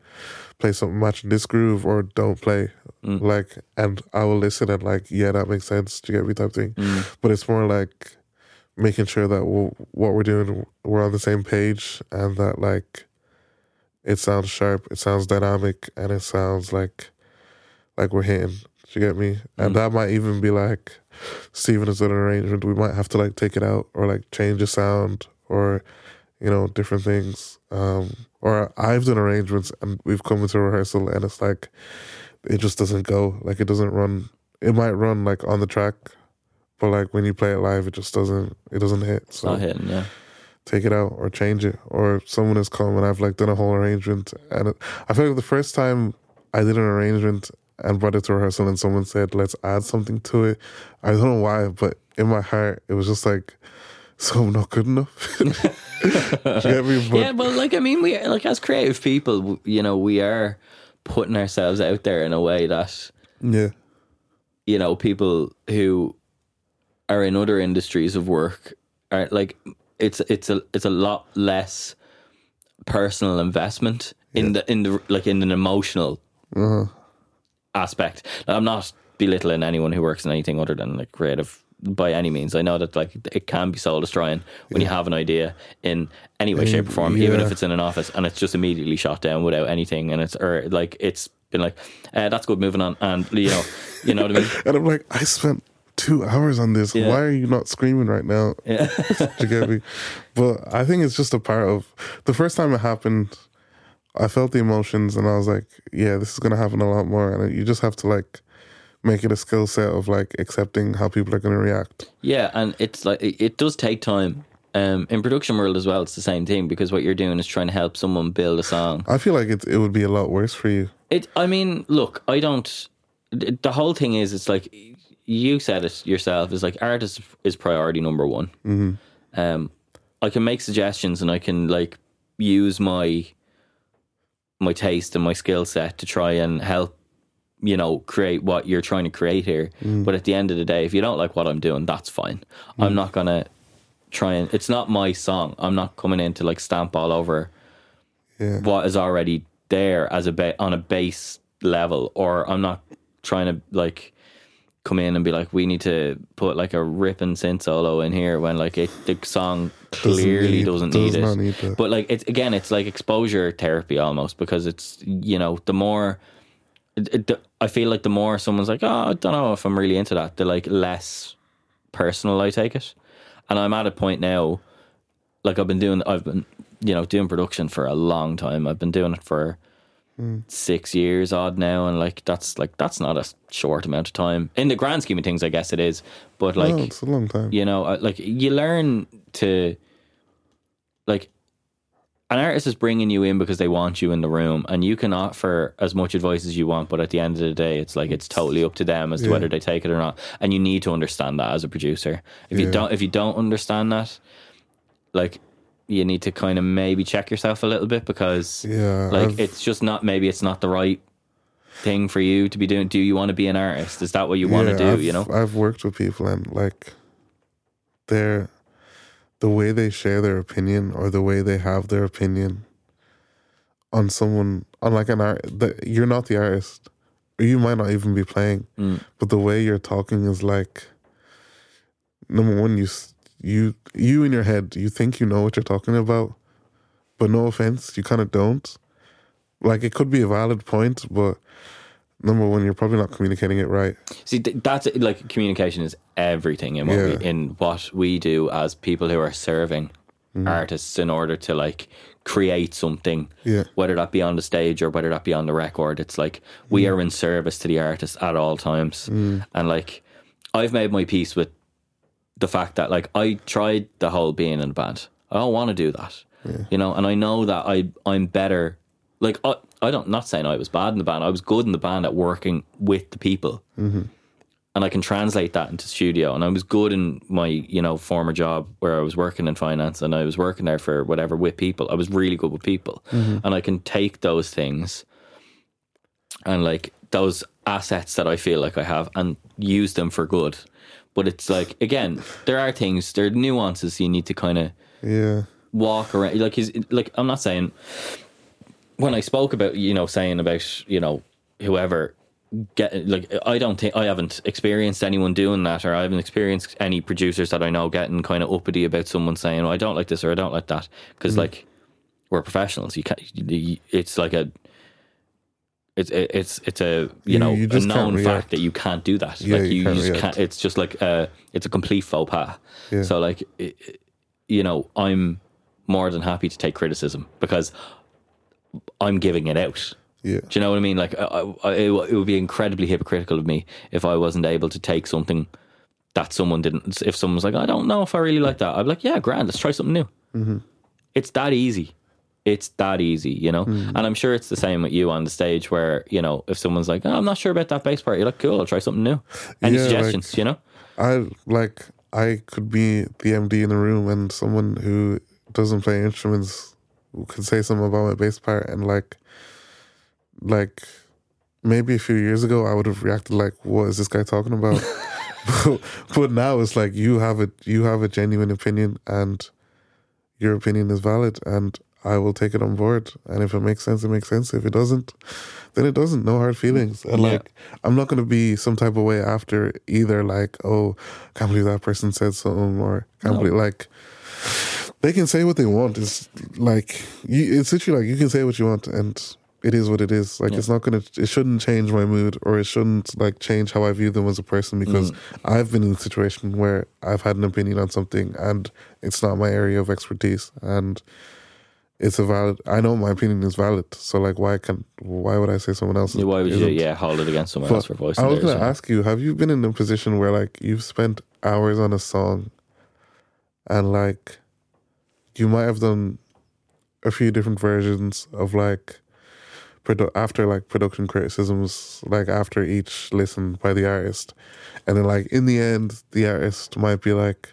play something matching this groove or don't play." Mm. Like, and I will listen and like, yeah, that makes sense. Do you get me type thing? Mm. But it's more like making sure that we what we're doing, we're on the same page, and that like it sounds sharp, it sounds dynamic, and it sounds like like we're hitting. Do you get me? And that might even be like Steven has done an arrangement. We might have to like take it out or like change the sound or you know different things. Um, or I've done arrangements and we've come into rehearsal and it's like it just doesn't go. Like it doesn't run. It might run like on the track, but like when you play it live, it just doesn't. It doesn't hit. So not hitting. Yeah. Take it out or change it. Or someone has come and I've like done a whole arrangement, and it, I feel like the first time I did an arrangement and brought it to rehearsal, and someone said, "Let's add something to it." I don't know why, but in my heart, it was just like, "So I'm not good enough." Do me? But yeah, but like I mean, we like as creative people, you know, we are putting ourselves out there in a way that yeah, you know people who are in other industries of work are like it's it's a it's a lot less personal investment in the in the like in an emotional aspect. Now, I'm not belittling anyone who works in anything other than like creative by any means. I know that like it can be soul destroying when you have an idea in any way, shape, or form, even yeah. if it's in an office and it's just immediately shot down without anything, and it's or like it's been like uh, that's good, moving on, and you know, you know what I mean. and I'm like, I spent two hours on this. Yeah. Why are you not screaming right now? Yeah. Do you get me? But I think it's just a part of the first time it happened. I felt the emotions, and I was like, "Yeah, this is gonna happen a lot more." And you just have to like make it a skill set of like accepting how people are gonna react. Yeah, and it's like it, it does take time. Um, in production world as well, it's the same thing because what you're doing is trying to help someone build a song. I feel like it it would be a lot worse for you. It. I mean, look, I don't. The whole thing is, it's like you said it yourself. Is like art is, is priority number one. Mm-hmm. Um, I can make suggestions and I can like use my my taste and my skill set to try and help you know create what you're trying to create here. But at the end of the day, if you don't like what I'm doing, that's fine. I'm not gonna try and. It's not my song. I'm not coming in to like stamp all over Yeah. what is already there as a ba- on a base level, or I'm not trying to like come in and be like, we need to put like a ripping synth solo in here when like it, the song clearly need- doesn't does need it. need. But like it's again, it's like exposure therapy almost because it's you know the more. It, it, I feel like the more someone's like, oh, I don't know if I'm really into that, the like less personal I take it, and I'm at a point now. Like I've been doing, I've been you know doing production for a long time. I've been doing it for six years odd now, and like that's like that's not a short amount of time in the grand scheme of things. I guess it is, but like oh, it's a long time. you know, uh, like you learn to like an artist is bringing you in because they want you in the room, and you can offer as much advice as you want, but at the end of the day, it's like it's totally up to them as to Yeah. whether they take it or not. And you need to understand that as a producer. If you don't, if you don't understand that, like you need to kind of maybe check yourself a little bit because Yeah, like I've- it's just not maybe it's not the right thing for you to be doing. Do you want to be an artist? Is that what you want to do? I've, you know? I've worked with people and like their the way they share their opinion or the way they have their opinion on someone on like an art that you're not the artist or you might not even be playing Mm. but the way you're talking is like number one you you you in your head you think you know what you're talking about but no offense you kind of don't like it could be a valid point but number one you're probably not communicating it right See, that's like communication is everything in what Yeah. we, in what we do as people who are serving Mm-hmm. artists in order to like create something. Yeah. Whether that be on the stage or whether that be on the record, it's like we are in service to the artist at all times. And like, I've made my peace with the fact that like I tried the whole being in a band. I don't want to do that, you know. And I know that I I'm better. Like I I don't not saying I was bad in the band. I was good in the band at working with the people mm-hmm. and I can translate that into studio. And I was good in my, you know, former job where I was working in finance and I was working there for whatever with people. I was really good with people. Mm-hmm. And I can take those things and like those assets that I feel like I have and use them for good. But it's like again, there are things, there are nuances you need to kind of yeah walk around. Like he's like I'm not saying when I spoke about you know saying about you know whoever get like I don't think I haven't experienced anyone doing that or I haven't experienced any producers that I know getting kind of uppity about someone saying oh, I don't like this or I don't like that because mm. like we're professionals you can't it's like a it's it's it's a you, You- know you a known fact that you can't do that Yeah, like you you, can't just react. can't it's just like uh it's a complete faux pas Yeah. so like it- you know I'm more than happy to take criticism because I'm giving it out yeah do you know what I mean? Like, I, I, it, it would be incredibly hypocritical of me if I wasn't able to take something that someone didn't. If someone was like, I don't know if I really like that, I'd be like, yeah, grand, let's try something new. Mm-hmm. It's that easy. It's that easy, you know? Mm-hmm. And I'm sure it's the same with you on the stage where, you know, if someone's like, oh, I'm not sure about that bass part, you're like, cool, I'll try something new. Any Yeah, like- suggestions, you know? I like I could be the MD in the room and someone who doesn't play instruments could say something about my bass part and like like maybe a few years ago I would have reacted like what is this guy talking about but, but now it's like you have a you have a genuine opinion and your opinion is valid and I will take it on board and if it makes sense it makes sense if it doesn't then it doesn't no hard feelings and Yeah. like I'm not going to be some type of way after either like oh can't believe that person said something or can't No. believe like they can say what they want it's like you, it's literally like you can say what you want and it is what it is like Yeah. it's not gonna it shouldn't change my mood or it shouldn't like change how I view them as a person because Mm. I've been in a situation where I've had an opinion on something and it's not my area of expertise and it's a valid I know my opinion is valid so like why can why would I say someone else's Why would you, isn't? yeah, hold it against someone But else for voicing I was going to ask you, have you been in a position where like you've spent hours on a song and like you might have done a few different versions of like produ- after like production criticisms like after each listen by the artist and then like in the end the artist might be like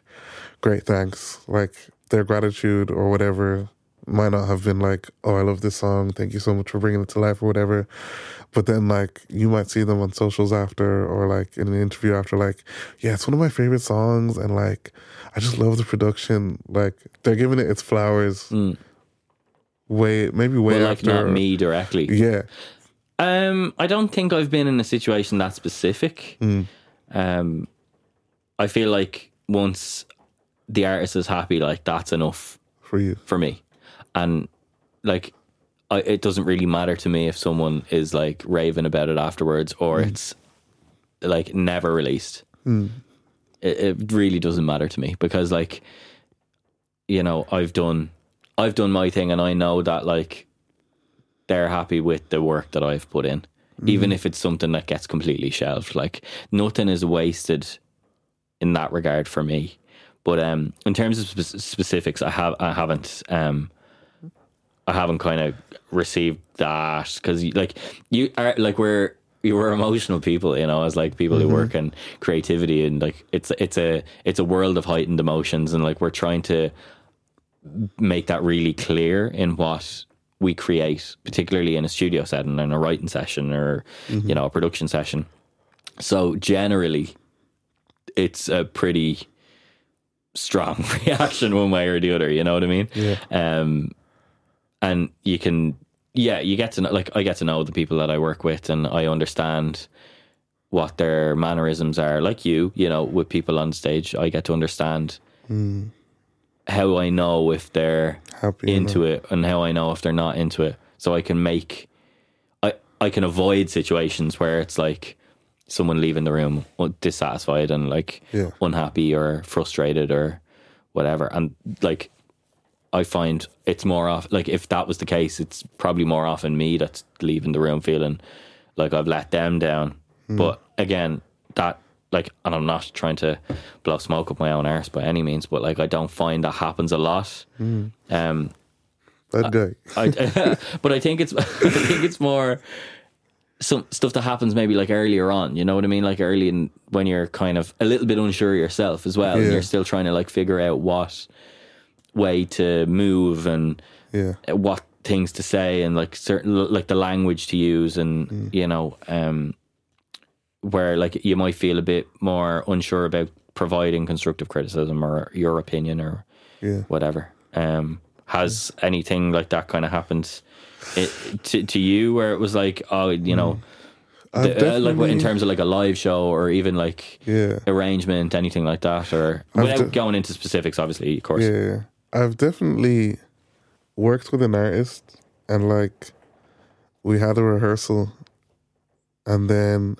great thanks like their gratitude or whatever might not have been like oh i love this song thank you so much for bringing it to life or whatever but then like you might see them on socials after or like in an interview after like yeah it's one of my favorite songs and like i just love the production like they're giving it its flowers Mm. way maybe way Well, like after not me directly. yeah Um, I don't think I've been in a situation that specific. Mm. Um, I feel like once the artist is happy, like that's enough for you for me, and like I, it doesn't really matter to me if someone is like raving about it afterwards or it's like never released. It, it really doesn't matter to me because like you know I've done I've done my thing and I know that like they're happy with the work that I've put in, even if it's something that gets completely shelved. Like nothing is wasted in that regard for me. But um, in terms of spe- specifics, I have I haven't um, I haven't kind of received that because like you are like we're you were emotional people, you know, as like people who work in creativity and like it's it's a it's a world of heightened emotions and like we're trying to make that really clear in what we create, particularly in a studio setting and a writing session or you know a production session. So generally, it's a pretty strong reaction one way or the other. You know what I mean? Yeah. Um, and you can, yeah, you get to know, like I get to know the people that I work with, and I understand what their mannerisms are. Like you, you know, with people on stage, I get to understand how I know if they're Happy into it and how I know if they're not into it. So I can make, I I can avoid situations where it's like someone leaving the room dissatisfied and like Yeah. unhappy or frustrated or whatever. And like, I find it's more off. Like if that was the case, it's probably more often me that's leaving the room feeling like I've let them down. But again, that like, and I'm not trying to blow smoke up my own arse by any means, but like I don't find that happens a lot. Um, That guy. I, but I think it's I think it's more some stuff that happens maybe like earlier on. You know what I mean? Like early in when you're kind of a little bit unsure yourself as well, and you're still trying to like figure out what way to move and Yeah. what things to say and like certain like the language to use and you know um where like you might feel a bit more unsure about providing constructive criticism or your opinion or Yeah. whatever um has anything like that kind of happened it, to, to you where it was like oh you know I've the- uh, like in terms of like a live show or even like Yeah. arrangement anything like that or I've without de- going into specifics obviously of course Yeah, I've definitely worked with an artist, and like we had a rehearsal, and then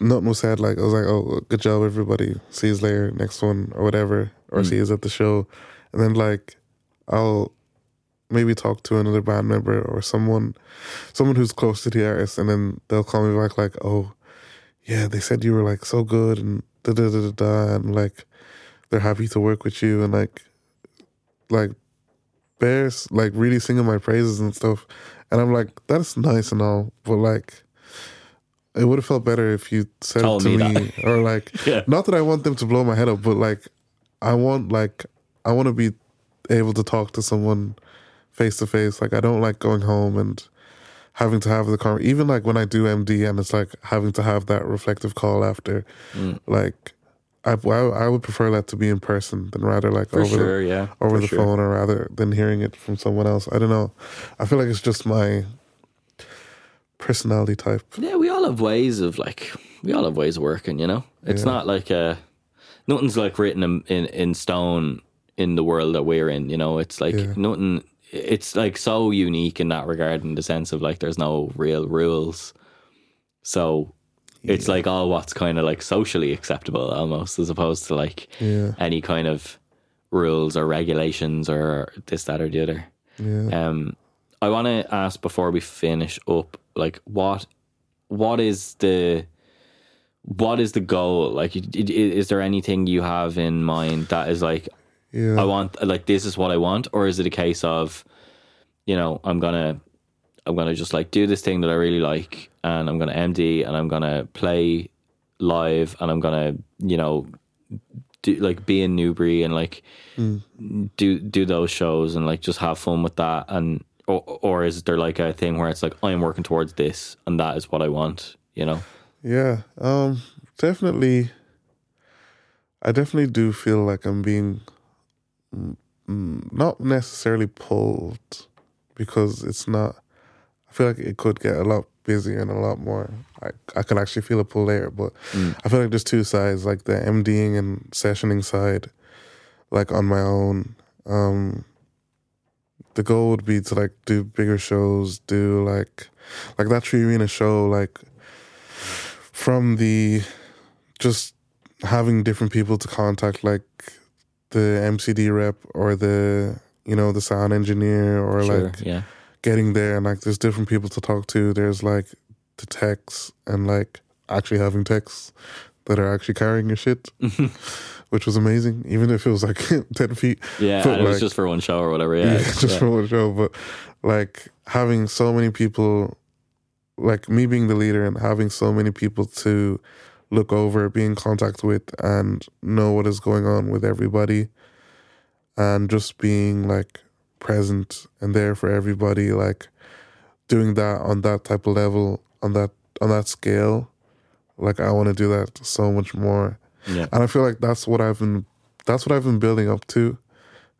nothing was said. Like I was like, "Oh, good job, everybody. See you later, next one, or whatever, or mm. see you at the show," and then like I'll maybe talk to another band member or someone, someone who's close to the artist, and then they'll call me back like, "Oh, yeah, they said you were like so good and da da da da da," and like they're happy to work with you and like like bears like really singing my praises and stuff and i'm like that's nice and all but like it would have felt better if you said it to me me, or like Yeah. not that i want them to blow my head up but like i want like i want to be able to talk to someone face to face like i don't like going home and having to have the con even like when i do md and it's like having to have that reflective call after Mm. like I I would prefer that to be in person than rather like for over sure the yeah over for the sure. phone or rather than hearing it from someone else. I don't know. I feel like it's just my personality type. Yeah, we all have ways of like we all have ways of working, you know. It's Yeah. not like uh nothing's like written in, in in stone in the world that we're in, you know. It's like Yeah. nothing it's like so unique in that regard in the sense of like there's no real rules. So it's like all what's kind of like socially acceptable almost as opposed to like Yeah. any kind of rules or regulations or this that or the other. Yeah. Um, I want to ask before we finish up, like what what is the what is the goal? Like, is there anything you have in mind that is like Yeah. I want like this is what I want, or is it a case of you know I'm gonna I'm gonna just like do this thing that I really like, and I'm gonna MD, and I'm gonna play live, and I'm gonna you know do like be in NeuBrí and like do do those shows and like just have fun with that, and or or is there like a thing where it's like I'm working towards this, and that is what I want, you know? Yeah, um, definitely. I definitely do feel like I'm being mm, mm, not necessarily pulled because it's not. I feel like it could get a lot busier and a lot more. I I could actually feel a pull there, but I feel like there's two sides, like the MDing and sessioning side, like on my own. Um, the goal would be to like do bigger shows, do like like that 3Arena show, like from the just having different people to contact, like the MCD rep or the you know the sound engineer or Sure, like yeah, getting there and like there's different people to talk to. There's like the techs and like actually having techs that are actually carrying your shit, which was amazing. Even if it was like ten feet. Yeah, But, it was like- just for one show or whatever. Yeah, yeah, just yeah. for one show. But like having so many people, like me being the leader and having so many people to look over, be in contact with, and know what is going on with everybody, and just being like present and there for everybody, like doing that on that type of level, on that on that scale. Like I want to do that so much more. yeah. And I feel like that's what I've been that's what I've been building up to.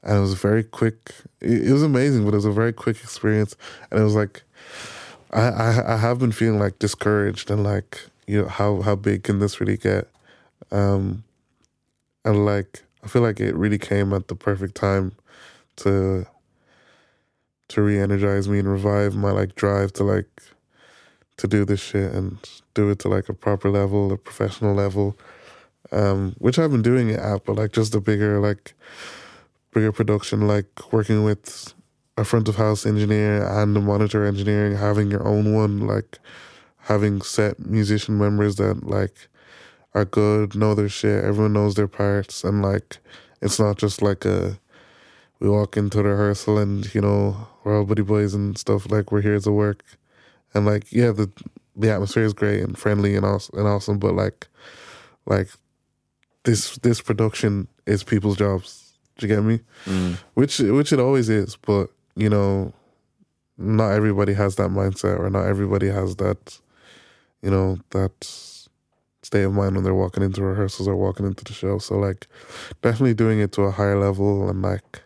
And it was very quick. It, it was amazing, but it was a very quick experience. And it was like I, I I have been feeling like discouraged and like you know how how big can this really get? Um and like I feel like it really came at the perfect time to to re-energize me and revive my like drive to like to do this shit and do it to like a proper level, a professional level um, which I've been doing it at, but like just a bigger like bigger production, like working with a front of house engineer and a monitor engineering, having your own one, like having set musician members that like are good, know their shit, everyone knows their parts, and like it's not just like a we walk into rehearsal and you know we're all buddy boys and stuff. Like we're here to work, and like yeah, the the atmosphere is great and friendly and awesome, and awesome, but like like this this production is people's jobs. Do you get me? Mm. Which which it always is, but you know, not everybody has that mindset, or not everybody has that, you know, that state of mind when they're walking into rehearsals or walking into the show. So like, definitely doing it to a higher level and like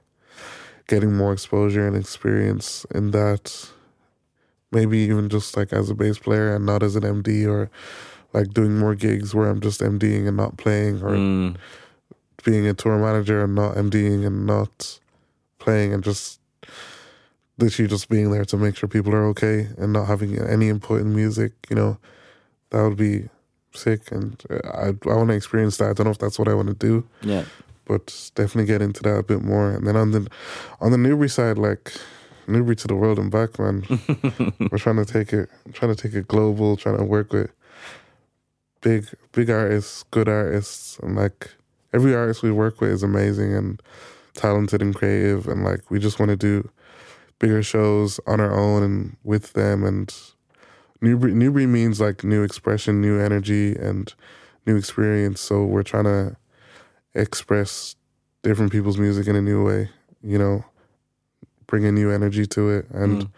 getting more exposure and experience in that. Maybe even just like as a bass player and not as an MD or like doing more gigs where I'm just MDing and not playing or Mm. being a tour manager and not MDing and not playing and just literally just being there to make sure people are okay and not having any input in music, you know, that would be sick. And uh, I I want to experience that. I don't know if that's what I want to do, Yeah. But definitely get into that a bit more. And then on the on the NeuBrí side, like NeuBrí to the world and back, man. We're trying to take it, trying to take it global, trying to work with big, big artists, good artists, and like every artist we work with is amazing and talented and creative, and like we just want to do bigger shows on our own and with them. And NeuBrí, NeuBrí means like new expression, new energy, and new experience. So we're trying to express different people's music in a new way, you know, bring a new energy to it and Mm.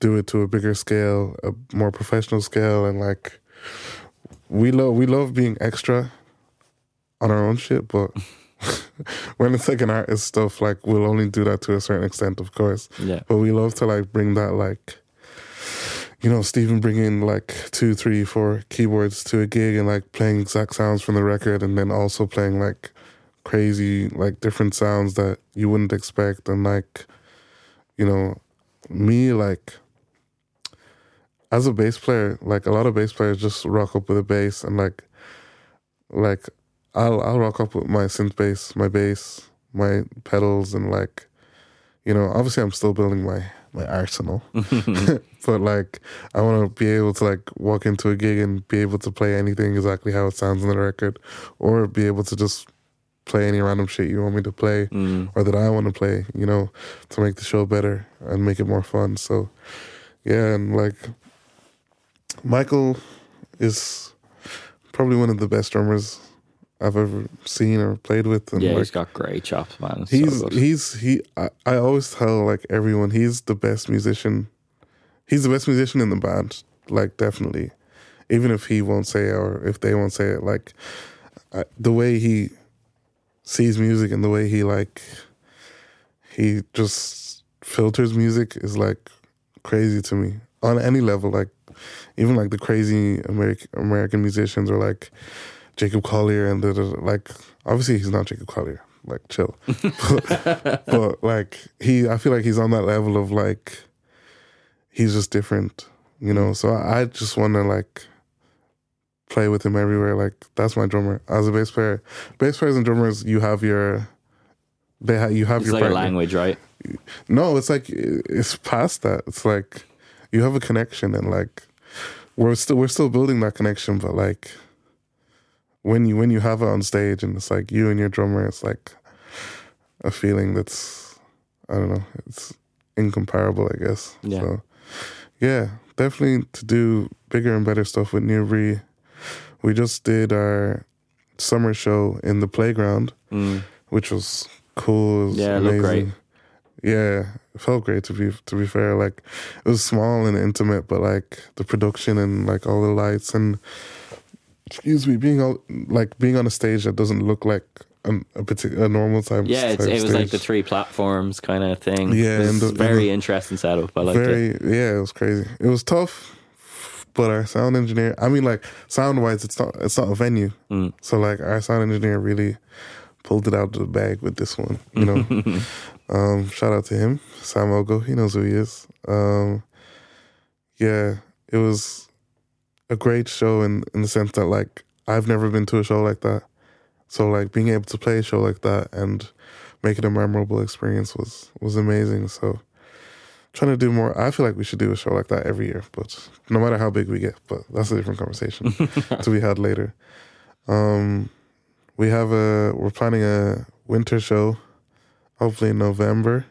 do it to a bigger scale, a more professional scale, and like we love we love being extra on our own shit, but when it's like an artist stuff, like we'll only do that to a certain extent, of course. Yeah. But we love to like bring that like you know, Stephen bringing like two, three, four keyboards to a gig and like playing exact sounds from the record and then also playing like crazy, like different sounds that you wouldn't expect. And like, you know, me, like, as a bass player, like a lot of bass players just rock up with a bass and like, like, I'll, I'll rock up with my synth bass, my bass, my pedals, and like, you know, obviously I'm still building my, my arsenal but like I want to be able to like walk into a gig and be able to play anything exactly how it sounds on the record, or be able to just play any random shit you want me to play Mm. or that I want to play, you know, to make the show better and make it more fun. So yeah, and like Michael is probably one of the best drummers I've ever seen or played with, and Yeah, like he's got great chops, man. So he's good. he's he I, I always tell like everyone he's the best musician he's the best musician in the band like definitely even if he won't say it or if they won't say it like I, the way he sees music and the way he like he just filters music is like crazy to me on any level like even like the crazy american american musicians or like jacob collier and the, the like obviously he's not jacob collier like chill. But, but like he i feel like he's on that level of like he's just different you know? So i, I just want to like play with him everywhere like that's my drummer as a bass player bass players and drummers you have your they ha- you have it's your like a language, right? No, it's like it's past that. It's like you have a connection, and like we're still we're still building that connection. But like when you when you have it on stage and it's like you and your drummer, it's like a feeling that's I don't know, it's incomparable, I guess. Yeah. So yeah, definitely to do bigger and better stuff with NeuBrí. We just did our summer show in the playground, Mm. which was cool. It was Yeah, it looked great. amazing. Yeah, it felt great to be to be fair. Like it was small and intimate, but like the production and like all the lights and excuse me, being all like being on a stage that doesn't look like an, a particular a normal type. Yeah, it's, type it was like the three platforms kind of thing. Yeah, it was the- very the- interesting setup. I liked it. yeah, it was crazy. It was tough, but our sound engineer. I mean, like sound wise, it's not it's not a venue. Mm. So like our sound engineer really pulled it out of the bag with this one. You know, um, shout out to him, Sam Ogo. He knows who he is. Um, yeah, it was a great show in in the sense that like I've never been to a show like that. So like being able to play a show like that and make it a memorable experience was was amazing. So trying to do more. I feel like we should do a show like that every year, but no matter how big we get. But that's a different conversation to be had later. Um, we have a we're planning a winter show, hopefully in November.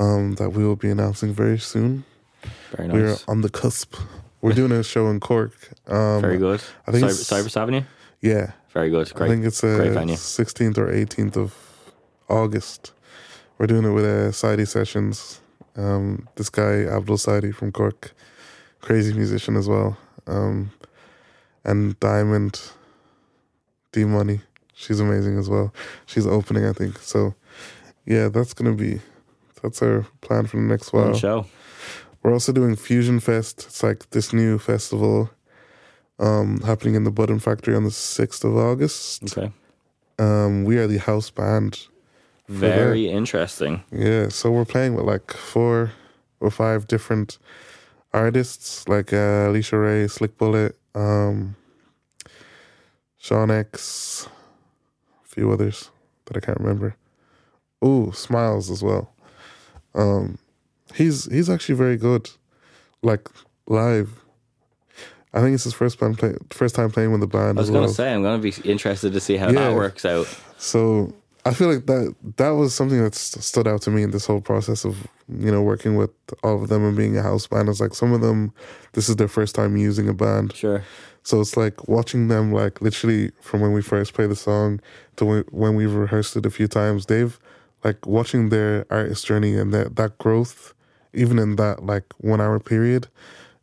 Um, that we will be announcing very soon. Very nice. We're on the cusp. We're doing a show in Cork. Um, very good. I think Cyber, Cyprus Avenue. Yeah, Very good. I think it's great uh 16th or 18th of August. We're doing it with uh, Saidi Sessions. Um, this guy Abdul Saidi from Cork, crazy musician as well. Um, and Diamond, D Money, she's amazing as well. She's opening, I think. So, yeah, that's gonna be that's our plan for the next while. show. We're also doing Fusion Fest. It's like this new festival um, happening in the Button Factory on the 6th of August. Okay. Um, we are the house band. For that. Very interesting. Yeah, so we're playing with like four or five different artists, like uh, Alicia Raye, Slick Bullet, um, Sean X, a few others that I can't remember. Ooh, Smiles as well. Um, he's he's actually very good, like live. I think it's his first band play, first time playing with the band. I was as going well. to say, I'm going to be interested to see how Yeah. that works out. So I feel like that that was something that st- stood out to me in this whole process of you know working with all of them and being a house band. It's like some of them, this is their first time using a band, Sure. so it's like watching them like literally from when we first play the song to when, when we've rehearsed it a few times. They've like watching their artist journey and that that growth, even in that like one hour period,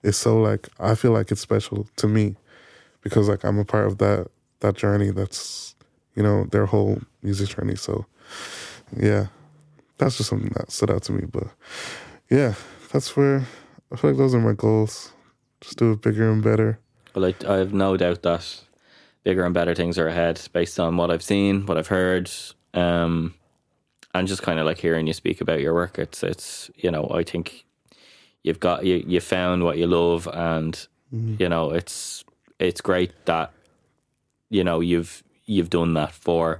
is so like I feel like it's special to me because like I'm a part of that that journey. That's you know their whole music journey. So yeah, that's just something that stood out to me. But yeah, that's where I feel like those are my goals. Just do it bigger and better. Well, I, I have no doubt that bigger and better things are ahead based on what I've seen, what I've heard, um, and just kind of like hearing you speak about your work. It's, it's you know, I think you've got you you found what you love, and you know, it's it's great that you know you've you've done that for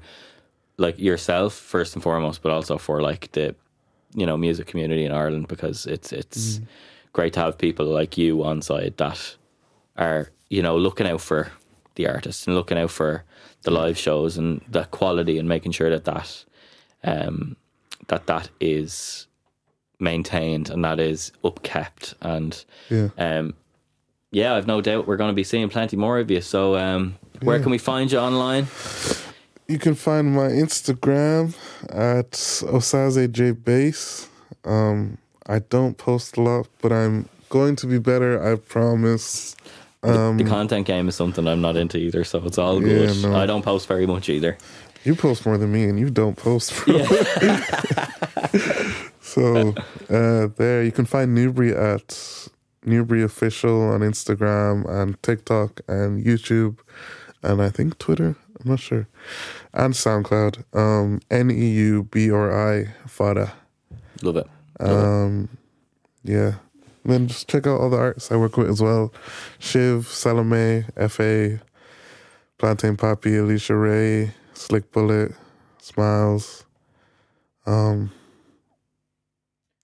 like yourself first and foremost, but also for like the you know music community in Ireland because it's it's great to have people like you on side that are you know looking out for the artists and looking out for the live shows and the quality and making sure that that um, that that is maintained and that is upkept and Yeah. um, yeah, I've no doubt we're going to be seeing plenty more of you. So um, where can we find you online? You can find my Instagram at Osazeejbass. Um, I don't post a lot, but I'm going to be better. I promise. Um, the content game is something I'm not into either, so it's all Yeah, good. no. I don't post very much either. you post more than me, and you don't post. Bro. so uh, there, you can find NeuBrí at NeuBrí Official on Instagram and TikTok and YouTube, and I think Twitter. I'm not sure, and SoundCloud. Um, N E U B R I Fada. Love it. Um, yeah. And then just check out all the artists I work with as well. Shiv, Salome, Fa, Plantain Papi, Alicia Raye, Slick Bullet, Smiles. Um,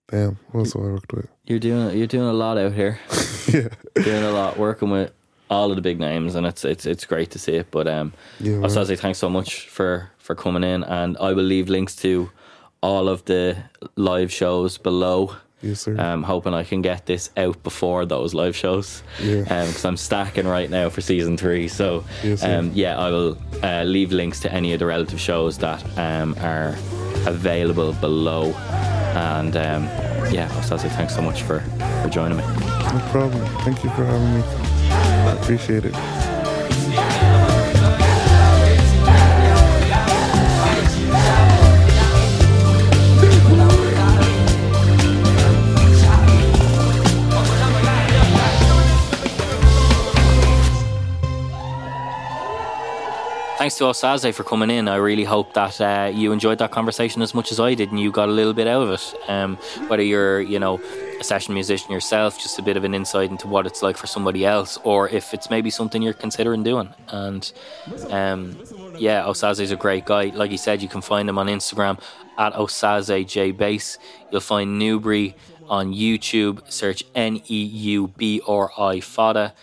damn, what else have I worked with? You're doing you're doing a lot out here. yeah, doing a lot, working with all of the big names, and it's it's it's great to see it. But um, Yeah, man. Osazee, thanks so much for for coming in, and I will leave links to all of the live shows below. Yes, sir. Um, hoping I can get this out before those live shows. Yeah. Because I'm stacking right now for season three. So, Yes, um, yeah, I will uh, leave links to any of the relative shows that um, are available below. And um, yeah, Osazee, thanks so much for, for joining me. no problem. Thank you for having me. I appreciate it. Thanks to Osazee for coming in. I really hope that uh, you enjoyed that conversation as much as I did, and you got a little bit out of it. Um, whether you're, you know, a session musician yourself, just a bit of an insight into what it's like for somebody else, or if it's maybe something you're considering doing. And um, yeah, Osazee's a great guy. Like he said, you can find him on Instagram at Osazeejbass. You'll find NeuBrí on YouTube. Search N E U B R I Fada.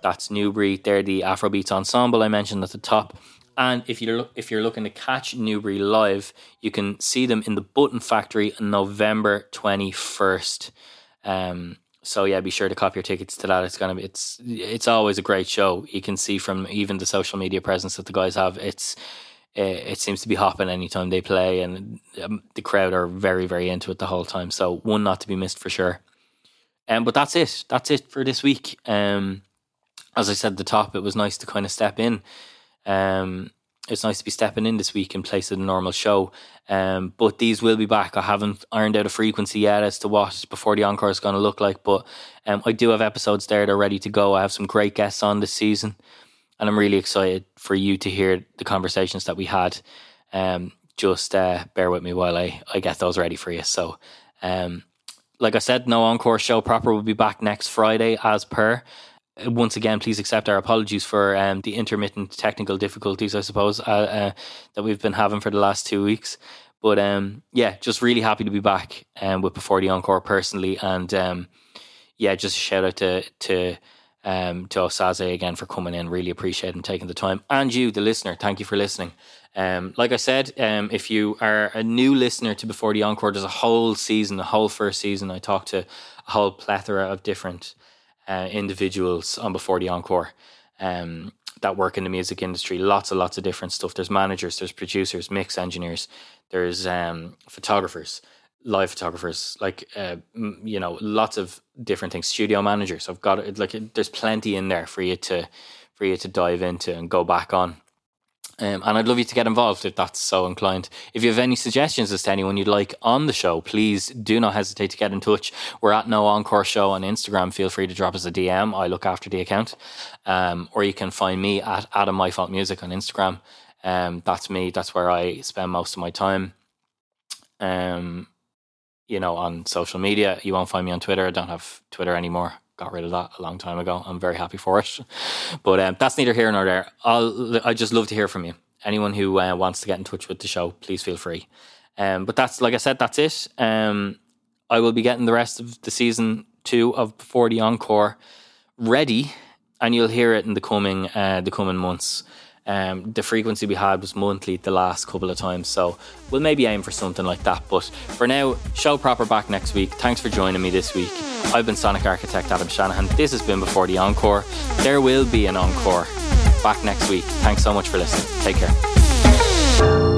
That's NeuBrí. They're the Afrobeats ensemble I mentioned at the top. And if you're if you're looking to catch NeuBrí live, you can see them in the Button Factory on November twenty first. Um, so yeah, be sure to copy your tickets to that. It's gonna be it's it's always a great show. You can see from even the social media presence that the guys have. It's uh, it seems to be hopping anytime they play, and um, the crowd are very very into it the whole time. So one not to be missed for sure. Um, but that's it. That's it for this week. Um, as I said at the top, it was nice to kind of step in. Um, it's nice to be stepping in this week in place of the normal show. Um, but these will be back. I haven't ironed out a frequency yet as to what before the encore is going to look like. But um, I do have episodes there that are ready to go. I have some great guests on this season, and I'm really excited for you to hear the conversations that we had. Um, just uh, bear with me while I, I get those ready for you. So, um, like I said, no encore show proper will be back next Friday as per. Once again, please accept our apologies for um, the intermittent technical difficulties, I suppose, uh, uh, that we've been having for the last two weeks. But um, yeah, just really happy to be back um, with Before the Encore personally. And um, yeah, just a shout out to to um, to Osazee again for coming in. Really appreciate him taking the time. And you, the listener, thank you for listening. Um, like I said, um, if you are a new listener to Before the Encore, there's a whole season, the whole first season. I talked to a whole plethora of different uh, individuals on Before the Encore um, that work in the music industry. Lots and lots of different stuff. There's managers, there's producers, mix engineers, there's um, photographers, live photographers, like uh, you know, lots of different things. Studio managers. I've got it. Like, there's plenty in there for you to for you to dive into and go back on. Um, and I'd love you to get involved if that's so inclined. If you have any suggestions as to anyone you'd like on the show, please do not hesitate to get in touch. We're at No Encore Show on Instagram. Feel free to drop us a DM. I look after the account. Um, or you can find me at Adam My Fault Music on Instagram. Um, that's me. That's where I spend most of my time. Um, you know, on social media. You won't find me on Twitter. I don't have Twitter anymore. Got rid of that a long time ago. I'm very happy for it. But um, that's neither here nor there. I'll I just love to hear from you. Anyone who uh, wants to get in touch with the show, please feel free. Um, but that's like I said, that's it. Um, I will be getting the rest of the season two of Before the Encore ready, and you'll hear it in the coming uh, the coming months. Um, the frequency we had was monthly the last couple of times, so we'll maybe aim for something like that. But for now, show proper back next week. Thanks for joining me this week. I've been Sonic Architect Adam Shanahan. This has been Before the Encore. There will be an encore back next week. Thanks so much for listening. Take care.